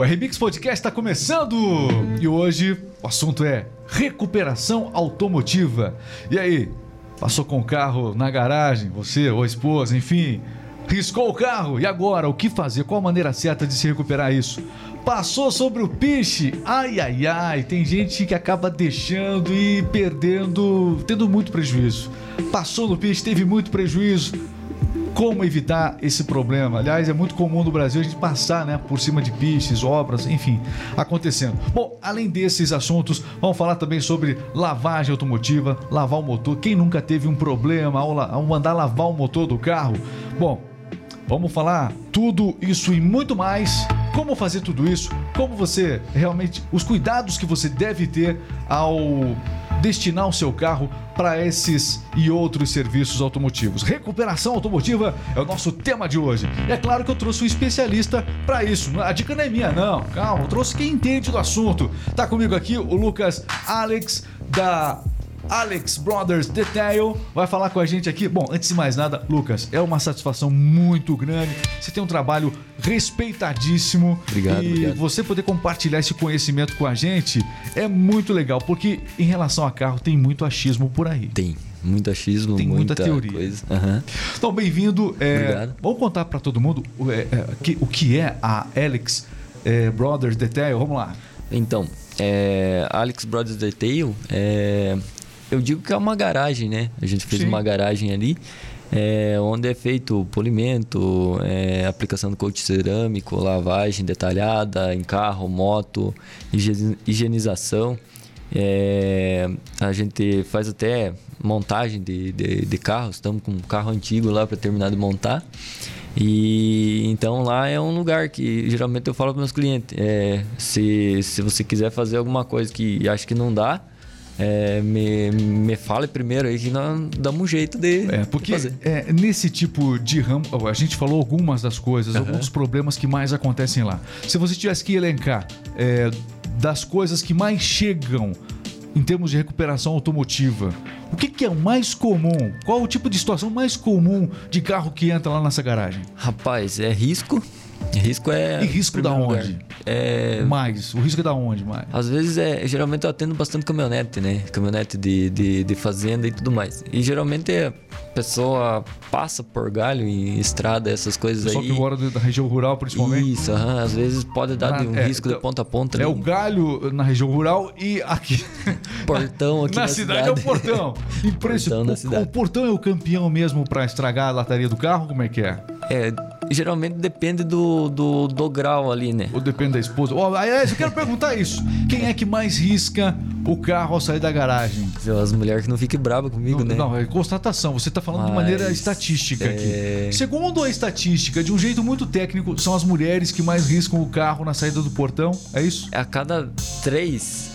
O RMix Podcast está começando e hoje o assunto é recuperação automotiva. E aí, passou com o carro na garagem, você ou a esposa, enfim, riscou o carro e agora o que fazer? Qual a maneira certa de se recuperar isso? Passou sobre o piche, ai ai ai, tem gente que acaba deixando e perdendo, tendo muito prejuízo. Passou no piche, teve muito prejuízo como evitar esse problema. Aliás, é muito comum no Brasil a gente passar né, por cima de pistes, obras, enfim, acontecendo. Bom, além desses assuntos, vamos falar também sobre lavagem automotiva, lavar o motor. Quem nunca teve um problema ao, ao mandar lavar o motor do carro? Bom, vamos falar tudo isso e muito mais. Como fazer tudo isso? Como você realmente. Os cuidados que você deve ter ao destinar o seu carro para esses e outros serviços automotivos. Recuperação automotiva é o nosso tema de hoje. E é claro que eu trouxe um especialista para isso. A dica não é minha, não. Calma, eu trouxe quem entende do assunto. Tá comigo aqui o Lucas Alex da Alex Brothers Detail vai falar com a gente aqui. Bom, antes de mais nada, Lucas, é uma satisfação muito grande. Você tem um trabalho respeitadíssimo. Obrigado. E obrigado. você poder compartilhar esse conhecimento com a gente é muito legal, porque em relação a carro tem muito achismo por aí. Tem muito achismo, Tem muita muita, teoria. coisa. Aham. Então, bem-vindo. É, Obrigado. vamos contar para todo mundo o, é, é, que- o que é a Alex é, Brothers Detail. Vamos lá. Então, é, Alex Brothers Detail, é, eu digo que é uma garagem, né? A gente fez Sim. uma garagem ali, é, onde é feito polimento, é, aplicação do coat cerâmico, lavagem detalhada em carro, moto, higie- higienização. É, a gente faz até montagem de, de, de carros, estamos com um carro antigo lá para terminar de montar. E então lá é um lugar que geralmente eu falo para meus clientes: é, se, se você quiser fazer alguma coisa que acha que não dá, é, me, me fale primeiro aí que nós damos um jeito de, É, de porque fazer. é, nesse tipo de ramo, a gente falou algumas das coisas, alguns dos problemas que mais acontecem lá. Se você tivesse que elencar é, das coisas que mais chegam em termos de recuperação automotiva, o que, que é o mais comum? Qual o tipo de situação mais comum de carro que entra lá nessa garagem? Rapaz, é risco. Risco é. E risco da onde? lugar. É, Mais. O risco é da onde, mais? Às vezes é. Geralmente eu atendo bastante caminhonete, né? Caminhonete de, de, de fazenda e tudo mais. E geralmente a pessoa passa por galho em estrada, essas coisas Pessoal aí. que mora da região rural, principalmente. Isso, aham, às vezes pode dar um Ah, é, risco de ponta a ponta. É ali. o galho na região rural e aqui. portão aqui na, na, cidade, é o portão. Impressionante. Portão na O- cidade. O, portão é o campeão mesmo pra estragar a lataria do carro? Como é que é? É, geralmente depende do, do, do grau ali, né? Ou depende da esposa? Ó, aliás, eu quero perguntar isso. Quem é que mais risca o carro ao sair da garagem? As mulheres que não fiquem bravas comigo, não, né? não, é constatação. Você tá falando de Mas, maneira estatística é, aqui. Segundo a estatística, de um jeito muito técnico, são as mulheres que mais riscam o carro na saída do portão. É isso? A cada três,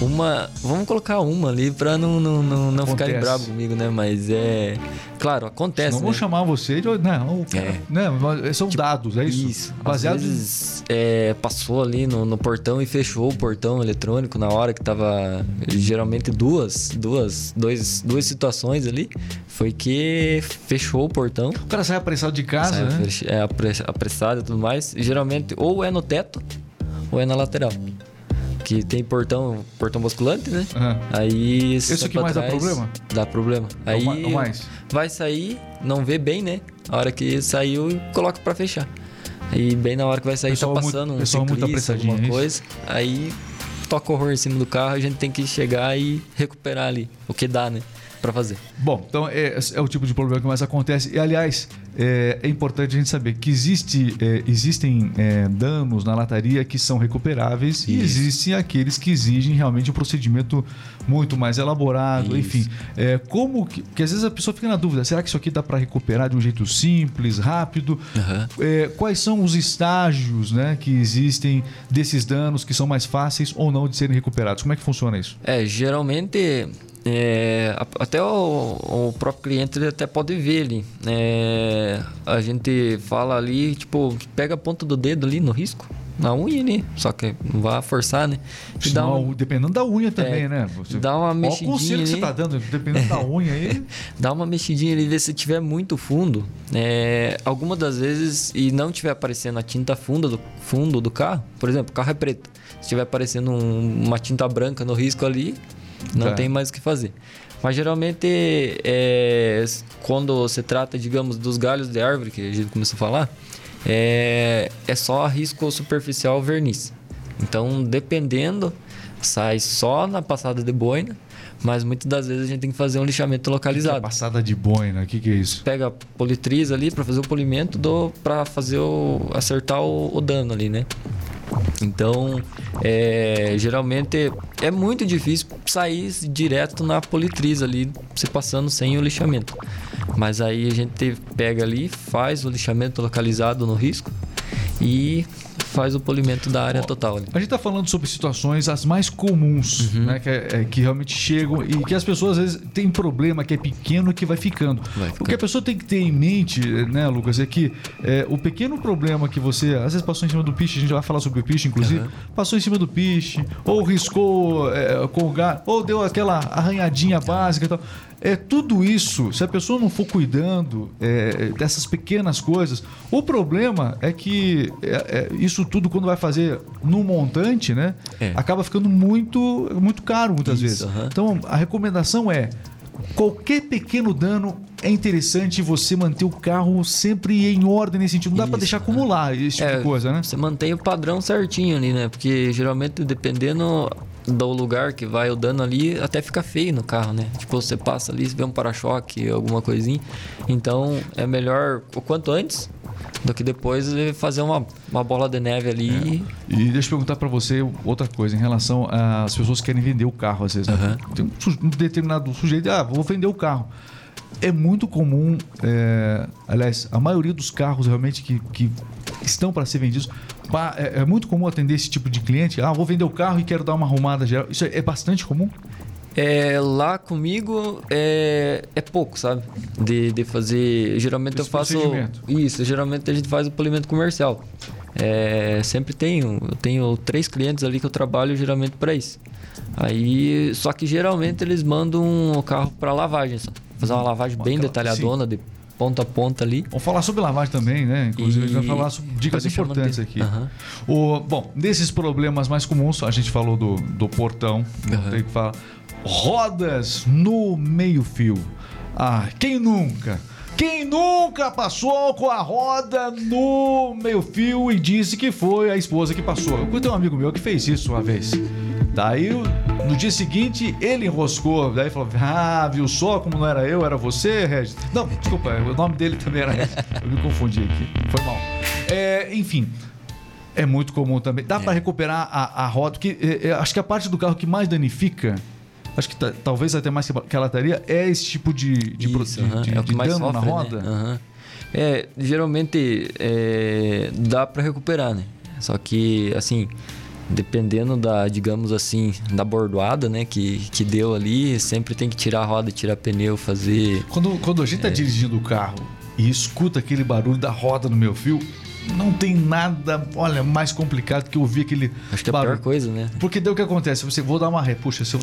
uma. Vamos colocar uma ali pra não, não, não, não ficarem Acontece. bravos comigo, né? Mas é. Claro, acontece. não né? vou chamar você de. Não, cara, É. né, mas são dados, é isso? Isso. Baseado Às vezes é, passou ali no, no portão e fechou o portão eletrônico na hora que tava. Geralmente duas, duas, dois, duas situações ali. Foi que fechou o portão. O cara sai apressado de casa, sai né? é, apre- apressado e tudo mais. Geralmente ou é no teto ou é na lateral. Que tem portão, portão basculante, né? Aham. Aí Isso que mais dá trás, problema? Dá problema. É Aí é o mais? vai sair, não vê bem, né? A hora que saiu, coloca pra fechar. Aí bem na hora que vai sair, Pessoal tá muito- passando um muito ciclista, apressadinho, alguma é isso? coisa. Aí toca horror em cima do carro, a gente tem que chegar e recuperar ali o que dá, né? Pra fazer. Bom, então é, é o tipo de problema que mais acontece. E, aliás, é, é importante a gente saber que existe, é, existem é, danos na lataria que são recuperáveis e Isso. existem aqueles que exigem realmente um procedimento muito mais elaborado. Isso. Enfim, é, como que, que às vezes a pessoa fica na dúvida: será que isso aqui dá para recuperar de um jeito simples, rápido? Aham. É, quais são os estágios né, que existem desses danos que são mais fáceis ou não de serem recuperados? Como é que funciona isso? É, geralmente é, até o, o próprio cliente ele até pode ver ali. É, a gente fala ali, tipo, pega a ponta do dedo ali no risco. na unha ali, só que não vai forçar, né? E dá um, dependendo da unha também, é, né? Você, dá uma mexidinha. Olha o conselho que você tá dando, dependendo da unha aí. dá uma mexidinha ali, vê se tiver muito fundo. É, alguma das vezes, e não tiver aparecendo a tinta funda do fundo do carro, por exemplo, o carro é preto. Se estiver aparecendo um, uma tinta branca no risco ali, não tá. tem mais o que fazer. Mas geralmente, é, quando se trata, digamos, dos galhos de árvore, que a gente começou a falar, é, é só risco superficial verniz. Então, dependendo, sai só na passada de boina, mas muitas das vezes a gente tem que fazer um lixamento localizado. Que que é passada de boina, o que, que, é isso? Pega politriz ali para fazer o polimento para fazer o acertar o, o dano ali, né? Então, é, geralmente é muito difícil sair direto na politriz ali, se passando sem o lixamento. Mas aí a gente pega ali, faz o lixamento localizado no risco e faz o polimento da área total. Ali. A gente está falando sobre situações as mais comuns, uhum. né? Que, é, é, que, realmente chegam e que as pessoas às vezes têm problema que é pequeno e que vai ficando. vai ficando. O que a pessoa tem que ter em mente, né, Lucas, é que é, o pequeno problema que você às vezes passou em cima do piche, a gente vai falar sobre o piche, inclusive, uhum. passou em cima do piche, ou riscou é, com o gato, ou deu aquela arranhadinha básica e tal. É tudo isso, se a pessoa não for cuidando é, dessas pequenas coisas, o problema é que é, é, isso tudo quando vai fazer no montante, né, é. acaba ficando muito muito caro muitas isso, vezes. Então a recomendação é qualquer pequeno dano é interessante você manter o carro sempre em ordem nesse sentido. Não dá para deixar acumular esse tipo de é, coisa, né? Você mantém o padrão certinho ali, né? Porque geralmente dependendo do lugar que vai o dano ali, até fica feio no carro, né? Tipo, você passa ali, você vê um para-choque, alguma coisinha. Então, é melhor o quanto antes do que depois fazer uma, uma bola de neve ali. É. E deixa eu perguntar para você outra coisa em relação às pessoas que querem vender o carro, às vezes. Né? Uhum. Tem um determinado sujeito, ah, vou vender o carro. É muito comum, é, aliás, a maioria dos carros realmente que, que estão para ser vendidos é, é, muito comum atender esse tipo de cliente. Ah, vou vender o carro e quero dar uma arrumada geral. Isso é, é bastante comum? É, lá comigo é, é pouco, sabe? De, de fazer. Geralmente Esse eu faço. Isso, geralmente a gente faz o polimento comercial. É, sempre tenho. Eu tenho três clientes ali que eu trabalho geralmente para isso. Aí, só que geralmente eles mandam o carro para lavagem, só. fazer uma lavagem bem detalhadona, de ponta a ponta ali. Vamos falar sobre lavagem também, né? Inclusive, e... a gente vai falar sobre dicas importantes aqui. Uhum. O, bom, desses problemas mais comuns, a gente falou do, do portão, uhum. tem que falar. Rodas no meio-fio. Ah, quem nunca? Quem nunca passou com a roda no meio-fio e disse que foi a esposa que passou? Eu tenho um amigo meu que fez isso uma vez. Daí, no dia seguinte, ele enroscou. Daí falou: Ah, viu só como não era eu, era você, Regis? Não, desculpa, o nome dele também era Regis. Eu me confundi aqui. Foi mal. É, enfim. É muito comum também. Dá é. para recuperar a, a roda, porque é, é, acho que a parte do carro que mais danifica acho que talvez até mais que a lataria, é esse tipo de, de, Isso, de, de, é de dano sofre, na né? roda. Né? Uhum. É, geralmente é, dá para recuperar, né? Só que, assim, dependendo da, digamos assim, da bordoada, né, que, que deu ali, sempre tem que tirar a roda, tirar pneu, fazer. Quando, quando a gente tá é... dirigindo o carro e escuta aquele barulho da roda no meu fio, não tem nada, olha, mais complicado que ouvir aquele Acho que barulho. é a pior coisa, né? Porque daí o que acontece? Você vou dar uma ré, puxa, se eu,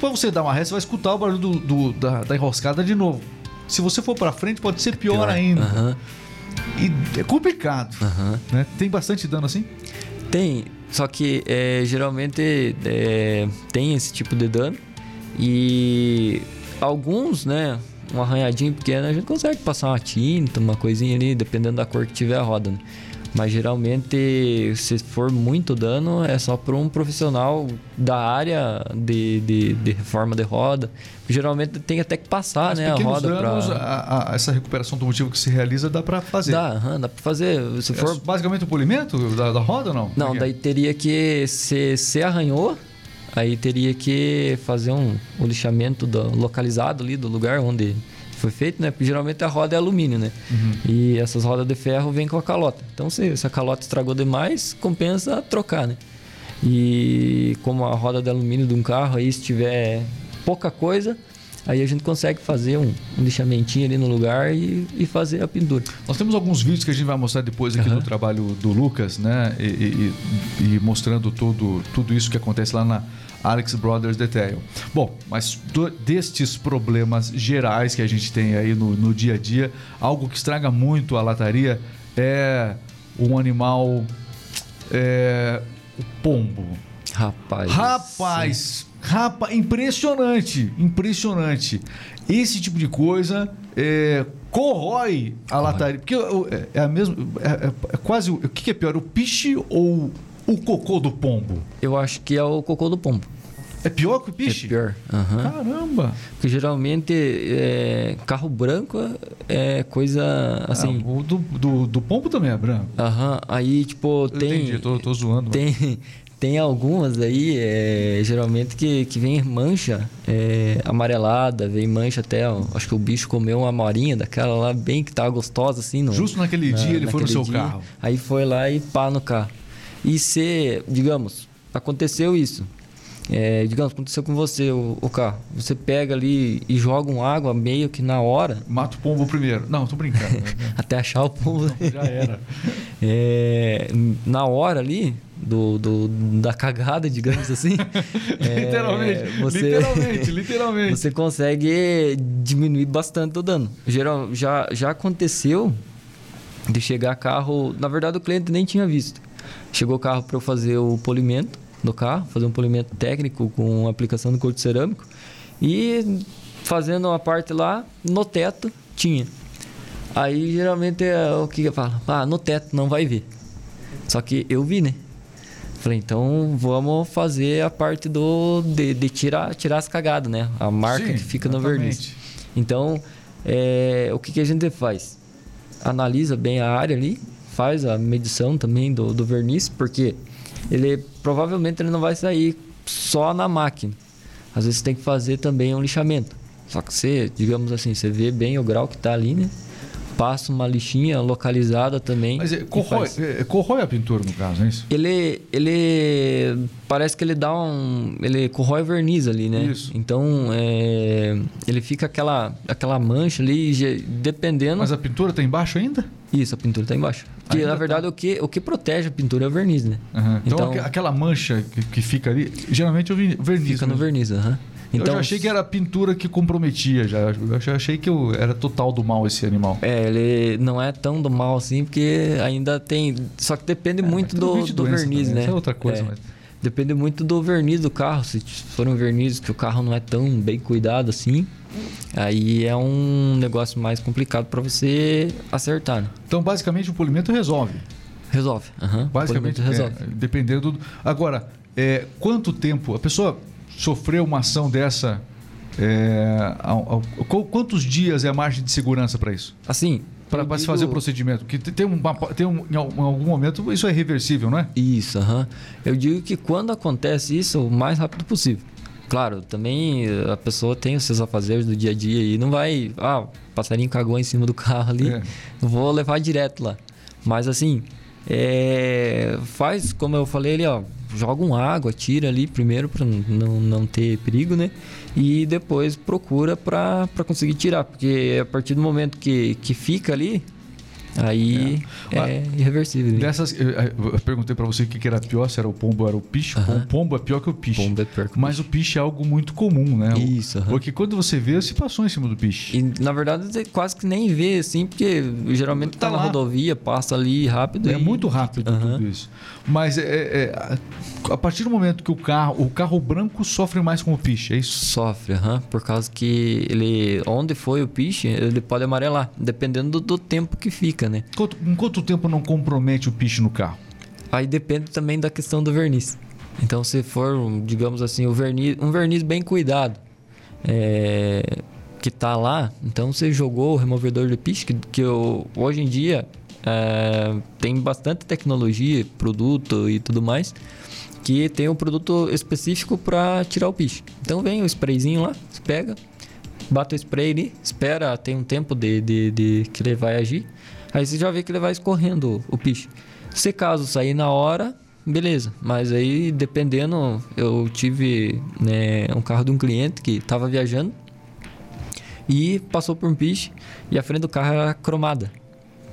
pra você dar uma ré, você vai escutar o barulho do, do da, da, enroscada de novo. Se você for para frente, pode ser pior, pior. ainda. Uhum. E é complicado. Uhum. Né? Tem bastante dano assim? Tem. Só que é, geralmente é, tem esse tipo de dano. E alguns, né? Um arranhadinho pequeno, a gente consegue passar uma tinta, uma coisinha ali, dependendo da cor que tiver a roda. Né? Mas geralmente, se for muito dano, é só para um profissional da área de, de, de, reforma de roda. Geralmente tem até que passar né, a roda danos, pra... a, a, essa recuperação do motivo que se realiza dá para fazer. Dá, uhum, dá para fazer. Se é for... basicamente o polimento da, da roda ou não? Não, é? daí teria que... Se, se arranhou, aí teria que fazer um, um lixamento do, localizado ali do lugar onde foi feito, né? Porque geralmente a roda é alumínio, né? Uhum. E essas rodas de ferro vêm com a calota. Então, se, se a calota estragou demais, compensa trocar, né? E como a roda de alumínio de um carro aí, se tiver pouca coisa, Aí a gente consegue fazer um, um lixamentinho ali no lugar e, e, fazer a pintura. Nós temos alguns vídeos que a gente vai mostrar depois aqui uhum. no trabalho do Lucas, né? E, e, e, mostrando tudo, tudo isso que acontece lá na Alex Brothers Detail. Bom, mas do, destes problemas gerais que a gente tem aí no, no dia a dia, algo que estraga muito a lataria é um animal. É, o pombo. Rapaz. Rapaz. Rapaz, impressionante, impressionante. Esse tipo de coisa é, corrói a corrói. lataria. Porque é, é a mesma. É, é, é, quase. O que é pior, o piche ou o cocô do pombo? Eu acho que é o cocô do pombo. É pior que o piche? É pior. Uhum. Caramba! Porque geralmente é, carro branco é coisa assim. Ah, o do, do, do, pombo também é branco. Aham. Uhum. Aí, tipo, Eu tem. Entendi, tô, tô zoando. Tem, tem algumas aí, é, geralmente, que, que vem mancha é, amarelada, vem mancha até. Ó, acho que o bicho comeu uma morinha daquela lá, bem que tava gostosa, assim. No, Justo naquele na, dia ele foi no seu dia, carro. Aí foi lá e pá no carro. E se, digamos, aconteceu isso. É, digamos, aconteceu com você o, o, carro. Você pega ali e joga um água meio que na hora. Mata o pombo primeiro. Não, tô brincando. Até achar o pombo. Não, já era. É, na hora ali, do, do, da cagada, digamos assim. literalmente, é, você, literalmente, literalmente. Você consegue diminuir bastante o dano. Geral, já, já aconteceu de chegar carro. Na verdade, o cliente nem tinha visto. Chegou o carro para eu fazer o polimento do carro, fazer um polimento técnico com aplicação de corte cerâmico. E fazendo uma parte lá, no teto tinha. Aí geralmente é o que eu falo? Ah, no teto não vai ver. Só que eu vi, né? Falei, então vamos fazer a parte do de, de tirar, tirar as cagadas, né? A marca Sim, que fica exatamente. no verniz. Então, é, o que, que a gente faz? Analisa bem a área ali, faz a medição também do, do verniz, porque ele provavelmente ele não vai sair só na máquina. Às vezes tem que fazer também um lixamento. Só que você, digamos assim, você vê bem o grau que está ali, né? Passa uma lixinha localizada também. Mas é, corrói, é, corrói a pintura no caso, é isso? Ele, ele parece que ele dá um, ele corrói verniz ali, né? Isso. Então é, ele fica aquela, aquela mancha ali, dependendo. Mas a pintura está embaixo ainda? Isso, a pintura está embaixo. Porque, na verdade, tá. o, que, o que protege a pintura é o verniz, né? Uhum. Então, então, aquela mancha que, que, fica ali, geralmente é o verniz. Fica no verniz, aham. Uhum. Então, eu já achei que era a pintura que comprometia já. Eu já achei que eu, era total do mal esse animal. É, ele não é tão do mal assim, porque ainda tem. Só que depende é, muito do, do verniz, também. né? Isso é outra coisa, é. mas. Depende muito do verniz do carro. Se for um verniz que o carro não é tão bem cuidado assim, aí é um negócio mais complicado para você acertar. Né? Então, basicamente, o polimento resolve. Resolve. Uhum. Basicamente, resolve. É, dependendo do. Agora, é, quanto tempo a pessoa sofreu uma ação dessa? É, ao, ao, quantos dias é a margem de segurança para isso? Assim, para se fazer o procedimento? Porque tem, uma, tem um, em algum momento isso é reversível, não é? Isso, uhum. eu digo que quando acontece isso, o mais rápido possível. Claro, também a pessoa tem os seus afazeres do dia a dia e não vai, ah, passarinho cagou em cima do carro ali, é. vou levar direto lá. Mas assim, é, faz como eu falei ali, ó, joga um água, tira ali primeiro para não, não ter perigo, né? E depois procura para conseguir tirar, porque a partir do momento que, que fica ali, Aí é, é irreversível. Dessas, eu, eu perguntei para você o que era pior, se era o pombo ou era o piche. Uh -huh. O pombo é pior que o piche. Pombo é pior que o Mas o piche é algo muito comum, né? Isso. Uh -huh. Porque quando você vê, você passou em cima do piche. E na verdade você quase que nem vê, assim, porque geralmente tá, tá na rodovia, passa ali rápido. É e... muito rápido uh -huh. tudo isso. Mas é, é, a partir do momento que o carro, o carro branco sofre mais com o piche, é isso? Sofre, aham. Por causa que ele, onde foi o piche, ele pode amarelar, dependendo do, do tempo que fica fica, né? Quanto, em quanto tempo não compromete o piche no carro? Aí depende também da questão do verniz. Então, se for, digamos assim, o verniz, um verniz bem cuidado, é, que tá lá, então você jogou o removedor de piche, que, que eu, hoje em dia é, tem bastante tecnologia, produto e tudo mais, que tem um produto específico para tirar o piche. Então vem o sprayzinho lá, você pega, bate o spray ali, espera, tem um tempo de, de, de que ele vai agir. Aí você já vê que ele vai escorrendo o piche. Se caso sair na hora, beleza. Mas aí, dependendo, eu tive né, um carro de um cliente que estava viajando e passou por um piche e a frente do carro era cromada.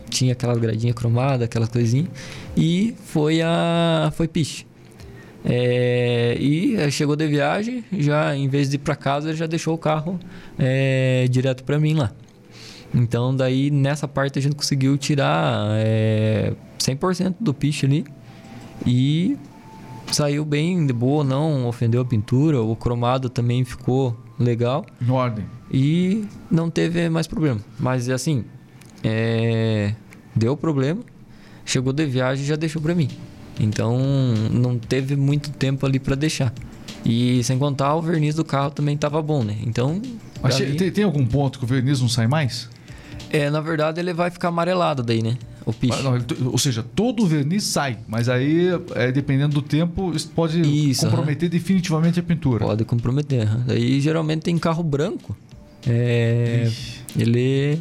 Tinha aquelas gradinhas cromadas, aquelas coisinhas e foi a foi piche. É, e chegou de viagem, já em vez de ir para casa, já deixou o carro é, direto para mim lá. Então daí nessa parte a gente conseguiu tirar é, 100% do piche ali e saiu bem de boa, não ofendeu a pintura, o cromado também ficou legal. Em ordem. E não teve mais problema. Mas assim, é, deu problema, chegou de viagem e já deixou para mim. Então não teve muito tempo ali para deixar. E sem contar o verniz do carro também estava bom, né? Então. Mas dali- tem, tem algum ponto que o verniz não sai mais? É, na verdade ele vai ficar amarelado daí, né? O piche. Ah, não, ele- ou seja, todo o verniz sai, mas aí, é, dependendo do tempo, isso pode Isso, comprometer definitivamente a pintura. Pode comprometer. aham. Daí geralmente tem carro branco. É, Ixi. ele.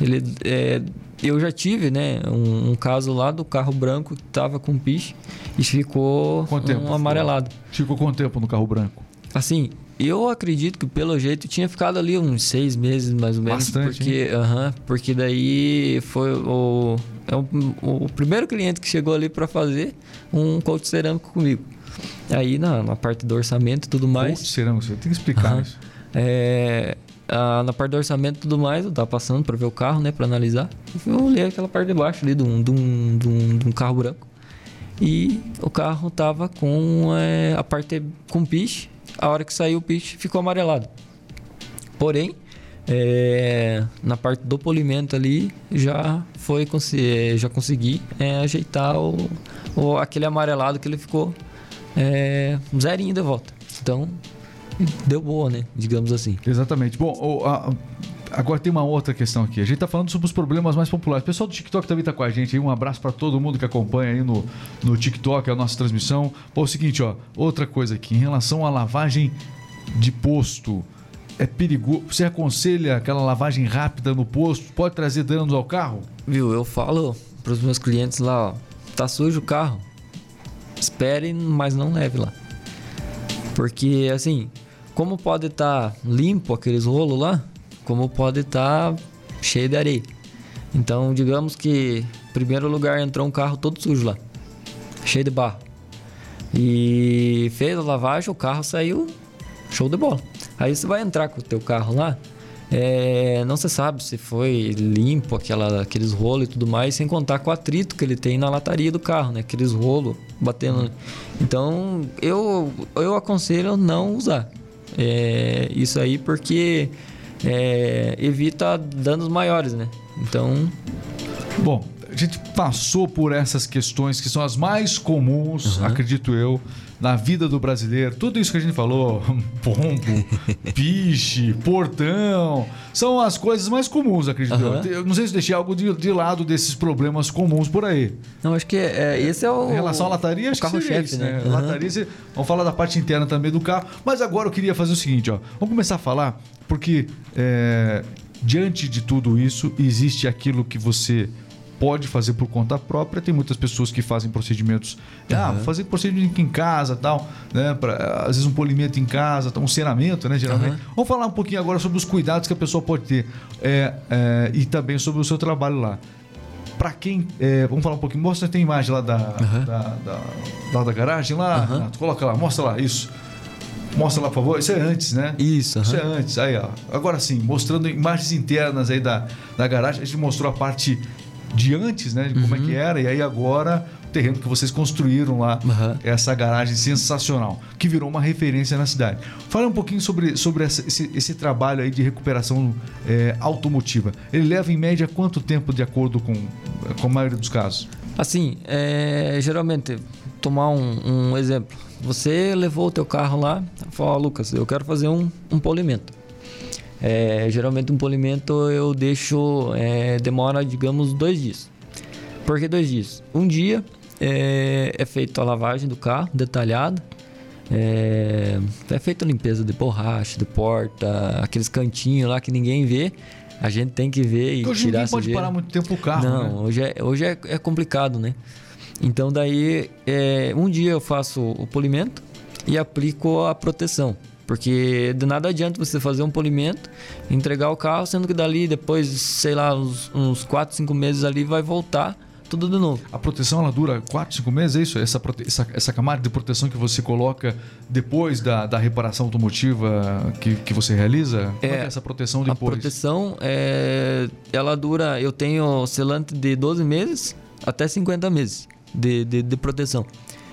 Ele. é, eu já tive, né? Um, um caso lá do carro branco que tava com piche e ficou um ficou? amarelado. Ficou quanto tempo no carro branco? Assim, eu acredito que pelo jeito tinha ficado ali uns seis meses mais ou menos. Bastante, porque, aham, porque daí foi o, é o, o primeiro cliente que chegou ali para fazer um coach cerâmico comigo. Aí na, na parte do orçamento e tudo mais. Coach cerâmico, você tem que explicar Aham. isso. É, a- na parte do orçamento e tudo mais, eu tava passando para ver o carro, né, para analisar. Eu olhei aquela parte de baixo ali de um, de um, de um, de um carro branco. E o carro tava com é, a parte com piche. A hora que saiu o piche ficou amarelado. Porém, é, na parte do polimento ali já foi consi- já consegui é, ajeitar o, o- aquele amarelado que ele ficou é, zerinho de volta. Então deu boa, né? Digamos assim. Exatamente. Bom, o- a- agora tem uma outra questão aqui. A gente tá falando sobre os problemas mais populares. O pessoal do TikTok também tá com a gente aí. Um abraço para todo mundo que acompanha aí no, no TikTok, a nossa transmissão. Pô, é o seguinte, ó. Outra coisa aqui. Em relação à lavagem de posto. É perigoso. Você aconselha aquela lavagem rápida no posto? Pode trazer danos ao carro? Viu? Eu falo pros meus clientes lá, ó, tá sujo o carro. Espere, mas não leve lá. Porque assim, como pode estar limpo aqueles rolos lá, como pode estar cheio de areia. Então, digamos que em primeiro lugar entrou um carro todo sujo lá, cheio de barro. E fez a lavagem, o carro saiu show de bola. Aí você vai entrar com o teu carro lá, é, não se sabe se foi limpo aquela, aqueles rolos e tudo mais, sem contar com o atrito que ele tem na lataria do carro, né? Aqueles rolos batendo. Então eu, eu aconselho não usar é, isso aí porque é, evita danos maiores, né? Então Bom, a gente passou por essas questões que são as mais comuns, acredito eu, na vida do brasileiro. Tudo isso que a gente falou, pombo, piche, portão, são as coisas mais comuns, acredito Aham. eu. Não sei se deixei algo de, de lado desses problemas comuns por aí. não acho que é, esse é o Em relação à lataria, acho que seria isso, né? né? Aham. Lataria, vamos falar da parte interna também do carro. Mas agora eu queria fazer o seguinte, ó. Vamos começar a falar, porque é, diante de tudo isso, existe aquilo que você pode fazer por conta própria. Tem muitas pessoas que fazem procedimentos. Ah, vou fazer procedimento em casa tal, né? Pra, às vezes um polimento em casa, um ceramento, né? Geralmente. Aham. Vamos falar um pouquinho agora sobre os cuidados que a pessoa pode ter é, é, e também sobre o seu trabalho lá. Pra quem. é, vamos falar um pouquinho. Mostra, tem imagem lá da, Aham. da, da, lá da garagem lá. Renato, coloca lá, mostra lá, isso. Mostra lá, por favor. Isso é antes, né? Isso, Isso é antes. Aí, ó. Agora sim, mostrando imagens internas aí da, da garagem. A gente mostrou a parte de antes, né? De como é que era. E aí agora, o terreno que vocês construíram lá. Aham. Essa garagem sensacional, que virou uma referência na cidade. Fala um pouquinho sobre, sobre essa- esse, esse trabalho aí de recuperação é, automotiva. Ele leva em média quanto tempo de acordo com, com a maioria dos casos? Assim, é, geralmente, tomar um, um exemplo. Você levou o teu carro lá, falou, ó, Lucas, eu quero fazer um, um polimento. É, geralmente um polimento eu deixo, é, demora, digamos, dois dias. Por que dois dias? Um dia é, é feita a lavagem do carro, detalhada. É, é feita a limpeza de borracha, de porta, aqueles cantinhos lá que ninguém vê. A gente tem que ver e hoje tirar ninguém a pode parar muito tempo o carro, Não, né? hoje, é, hoje é, é complicado, né? Então daí, é, um dia eu faço o polimento e aplico a proteção. Porque de nada adianta você fazer um polimento, entregar o carro, sendo que dali depois, sei lá, uns, uns 4, 5 meses ali vai voltar tudo de novo. A proteção ela dura 4, 5 meses, é isso? Essa, essa, essa, camada de proteção que você coloca depois da, da reparação automotiva que, que você realiza? É, é, é essa proteção depois? A proteção, é, ela dura, eu tenho selante de 12 meses até 50 meses de, de, de proteção.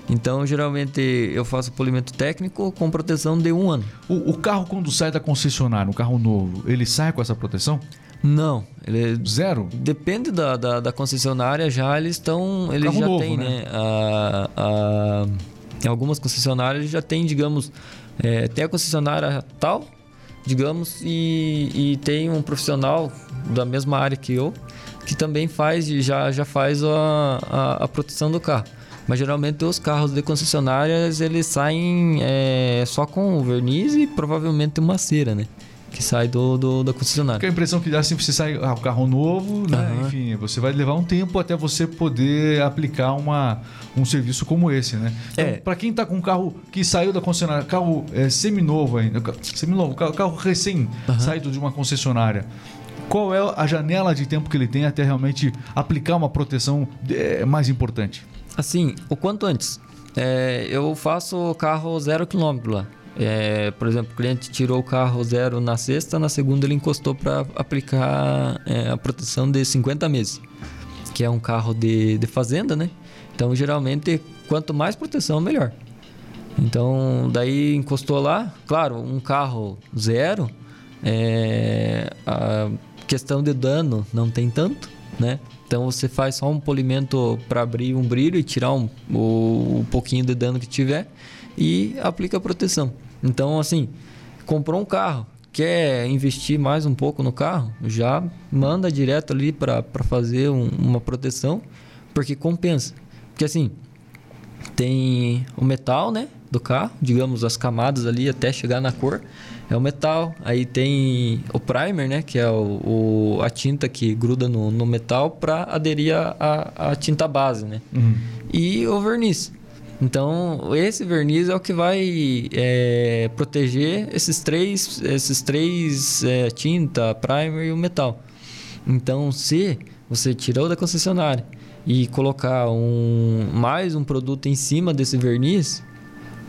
Então, geralmente, eu faço polimento técnico com proteção de um ano. O, o, carro, quando sai da concessionária, um carro novo, ele sai com essa proteção? Não, ele é zero. Depende da, da, da concessionária, já eles estão, eles carro já novo, têm, né? né? A, a, algumas concessionárias já tem, digamos, é, tem a concessionária tal, digamos, e, e tem um profissional da mesma área que eu que também faz já já faz a, a, a proteção do carro. Mas geralmente os carros de concessionárias eles saem é, só com verniz e provavelmente uma cera, né? Que sai do, do da concessionária. Porque a impressão que dá assim, você sai ah, o carro novo, né? Uhum. Enfim, você vai levar um tempo até você poder aplicar uma, um serviço como esse, né? Então, é. Para quem está com um carro que saiu da concessionária, carro é, seminovo ainda, seminovo, carro, carro recém uhum. saído de uma concessionária qual é a janela de tempo que ele tem até realmente aplicar uma proteção é, mais importante? Assim, o quanto antes. É, eu faço carro zero quilômetro lá. É, por exemplo, o cliente tirou o carro zero na sexta, na segunda ele encostou para aplicar é, a proteção de 50 meses, que é um carro de, de fazenda, né? Então, geralmente, quanto mais proteção, melhor. Então, daí encostou lá, claro, um carro zero, é, a questão de dano não tem tanto, né? Então você faz só um polimento para abrir um brilho e tirar um, o, o pouquinho de dano que tiver e aplica a proteção. Então, assim, comprou um carro, quer investir mais um pouco no carro, já manda direto ali para fazer um, uma proteção, porque compensa. Porque assim, tem o metal, né, do carro, digamos as camadas ali até chegar na cor é o metal. Aí tem o primer, né? Que é o, o a tinta que gruda no, no metal para aderir à tinta base, né? Uhum. E o verniz. Então, esse verniz é o que vai é, proteger esses três, esses três é, tinta, primer e o metal. Então, se você tirou da concessionária e colocar um, mais um produto em cima desse verniz,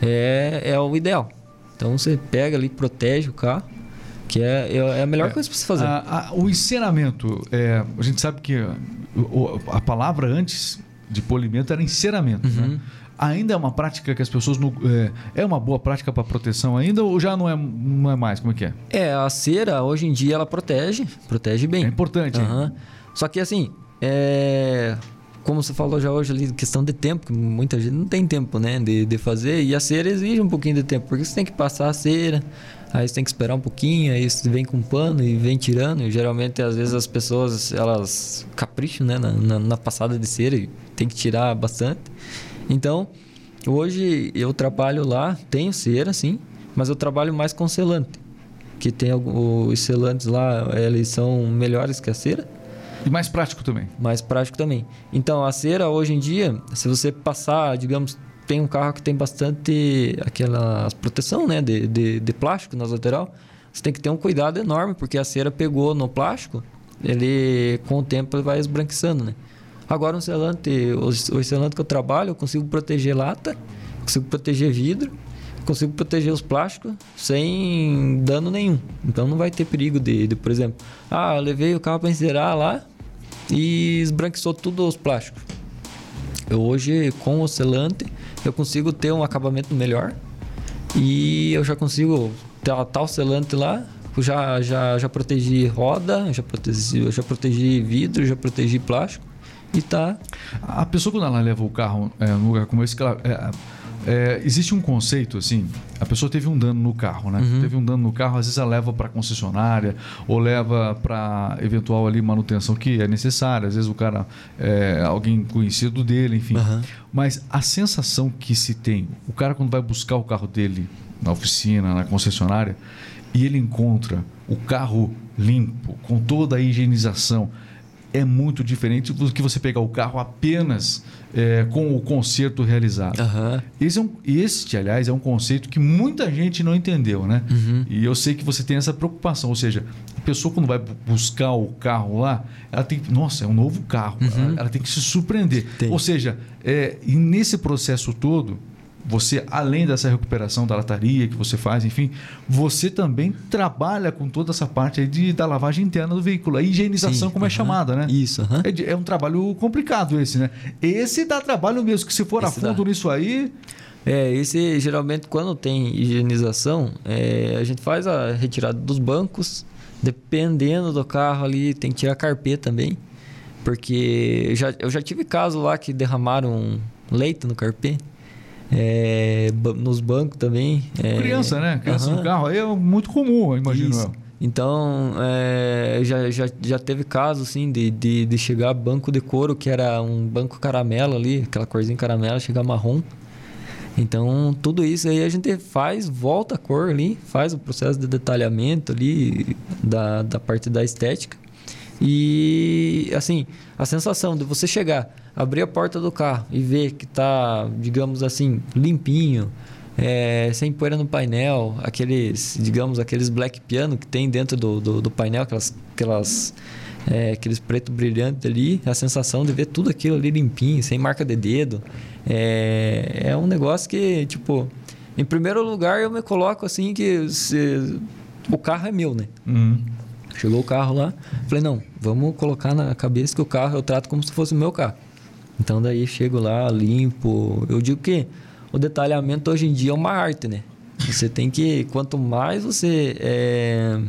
é, é o ideal. Então você pega ali, protege o carro, que é, é, é a melhor é, coisa para você fazer. A, a, o enceramento, é, a gente sabe que a, a palavra antes de polimento era enceramento, uhum. né? Ainda é uma prática que as pessoas. No, é, é uma boa prática para proteção ainda ou já não é, não é mais? Como é que é? É, a cera hoje em dia ela protege, protege bem. É importante. Uhum. Só que assim, é, como você falou já hoje ali, questão de tempo, que muita gente não tem tempo, né, de, de fazer, e a cera exige um pouquinho de tempo, porque você tem que passar a cera, aí você tem que esperar um pouquinho, aí você vem com um pano e vem tirando, e geralmente às vezes as pessoas, elas capricham, né, na, na, na passada de cera, e tem que tirar bastante. Então, hoje eu trabalho lá, tenho cera, sim, mas eu trabalho mais com selante, que tem os selantes lá, eles são melhores que a cera, e mais prático também. Mais prático também. Então, a cera, hoje em dia, se você passar, digamos, tem um carro que tem bastante aquela proteção né, de, de, de plástico nas lateral, você tem que ter um cuidado enorme, porque a cera pegou no plástico, ele com o tempo vai esbranquiçando, né? Agora um selante, os selantes que eu trabalho, eu consigo proteger lata, consigo proteger vidro, consigo proteger os plásticos sem dano nenhum. Então não vai ter perigo de, de por exemplo, ah, levei o carro para encerar lá, e esbranquiçou tudo os plásticos. Eu hoje, com o selante, eu consigo ter um acabamento melhor e eu já consigo ter tal selante lá. Já, já, já protegi roda, já protegi, já protegi vidro, já protegi plástico e tá. A pessoa quando ela leva o carro é, num lugar como esse, ela, é, é, existe um conceito assim, a pessoa teve um dano no carro, né? Uhum. Teve um dano no carro, às vezes ela leva para concessionária ou leva para eventual ali manutenção que é necessária. Às vezes o cara é alguém conhecido dele, enfim. Uhum. Mas a sensação que se tem, o cara quando vai buscar o carro dele na oficina, na concessionária, e ele encontra o carro limpo, com toda a higienização, é muito diferente do que você pegar o carro apenas é, com o conserto realizado. Aham. Esse, é um, este, aliás, é um conceito que muita gente não entendeu, né? Uhum. E eu sei que você tem essa preocupação, ou seja, a pessoa quando vai bu- buscar o carro lá, ela tem que, nossa, é um novo carro, ela, ela tem que se surpreender. Uhum. Tem. Ou seja, é, e nesse processo todo, você, além dessa recuperação da lataria que você faz, enfim, você também trabalha com toda essa parte aí de, da lavagem interna do veículo, a higienização, Sim, como é aham. chamada, né? Isso, aham. É, de- é um trabalho complicado esse, né? Esse dá trabalho mesmo, que se for Esse a fundo dá. nisso aí, É, esse geralmente quando tem higienização, é, a gente faz a retirada dos bancos, dependendo do carro ali, tem que tirar carpê também. Porque eu já, eu já tive caso lá que derramaram leite no carpê. É, nos bancos também. é, criança, né? Criança no aham. carro aí é muito comum, eu imagino Isso. eu. Então, é, já, já, já teve caso, assim, de, de, de chegar banco de couro, que era um banco caramelo ali, aquela corzinha caramelo, chegar marrom. Então, tudo isso aí a gente faz, volta a cor ali, faz o processo de detalhamento ali da, da parte da estética. E, assim, a sensação de você chegar, abrir a porta do carro e ver que tá, digamos assim, limpinho, é, sem poeira no painel, aqueles, digamos, aqueles black piano que tem dentro do, do, do painel, aquelas, aquelas, é, aqueles preto brilhante ali, a sensação de ver tudo aquilo ali limpinho, sem marca de dedo, é, é um negócio que, tipo, em primeiro lugar eu me coloco assim que se- o carro é meu, né? Uhum. Chegou o carro lá, falei, não, vamos colocar na cabeça que o carro eu trato como se fosse o meu carro. Então daí chego lá, limpo. Eu digo que o detalhamento hoje em dia é uma arte, né? Você tem que, quanto mais você, é,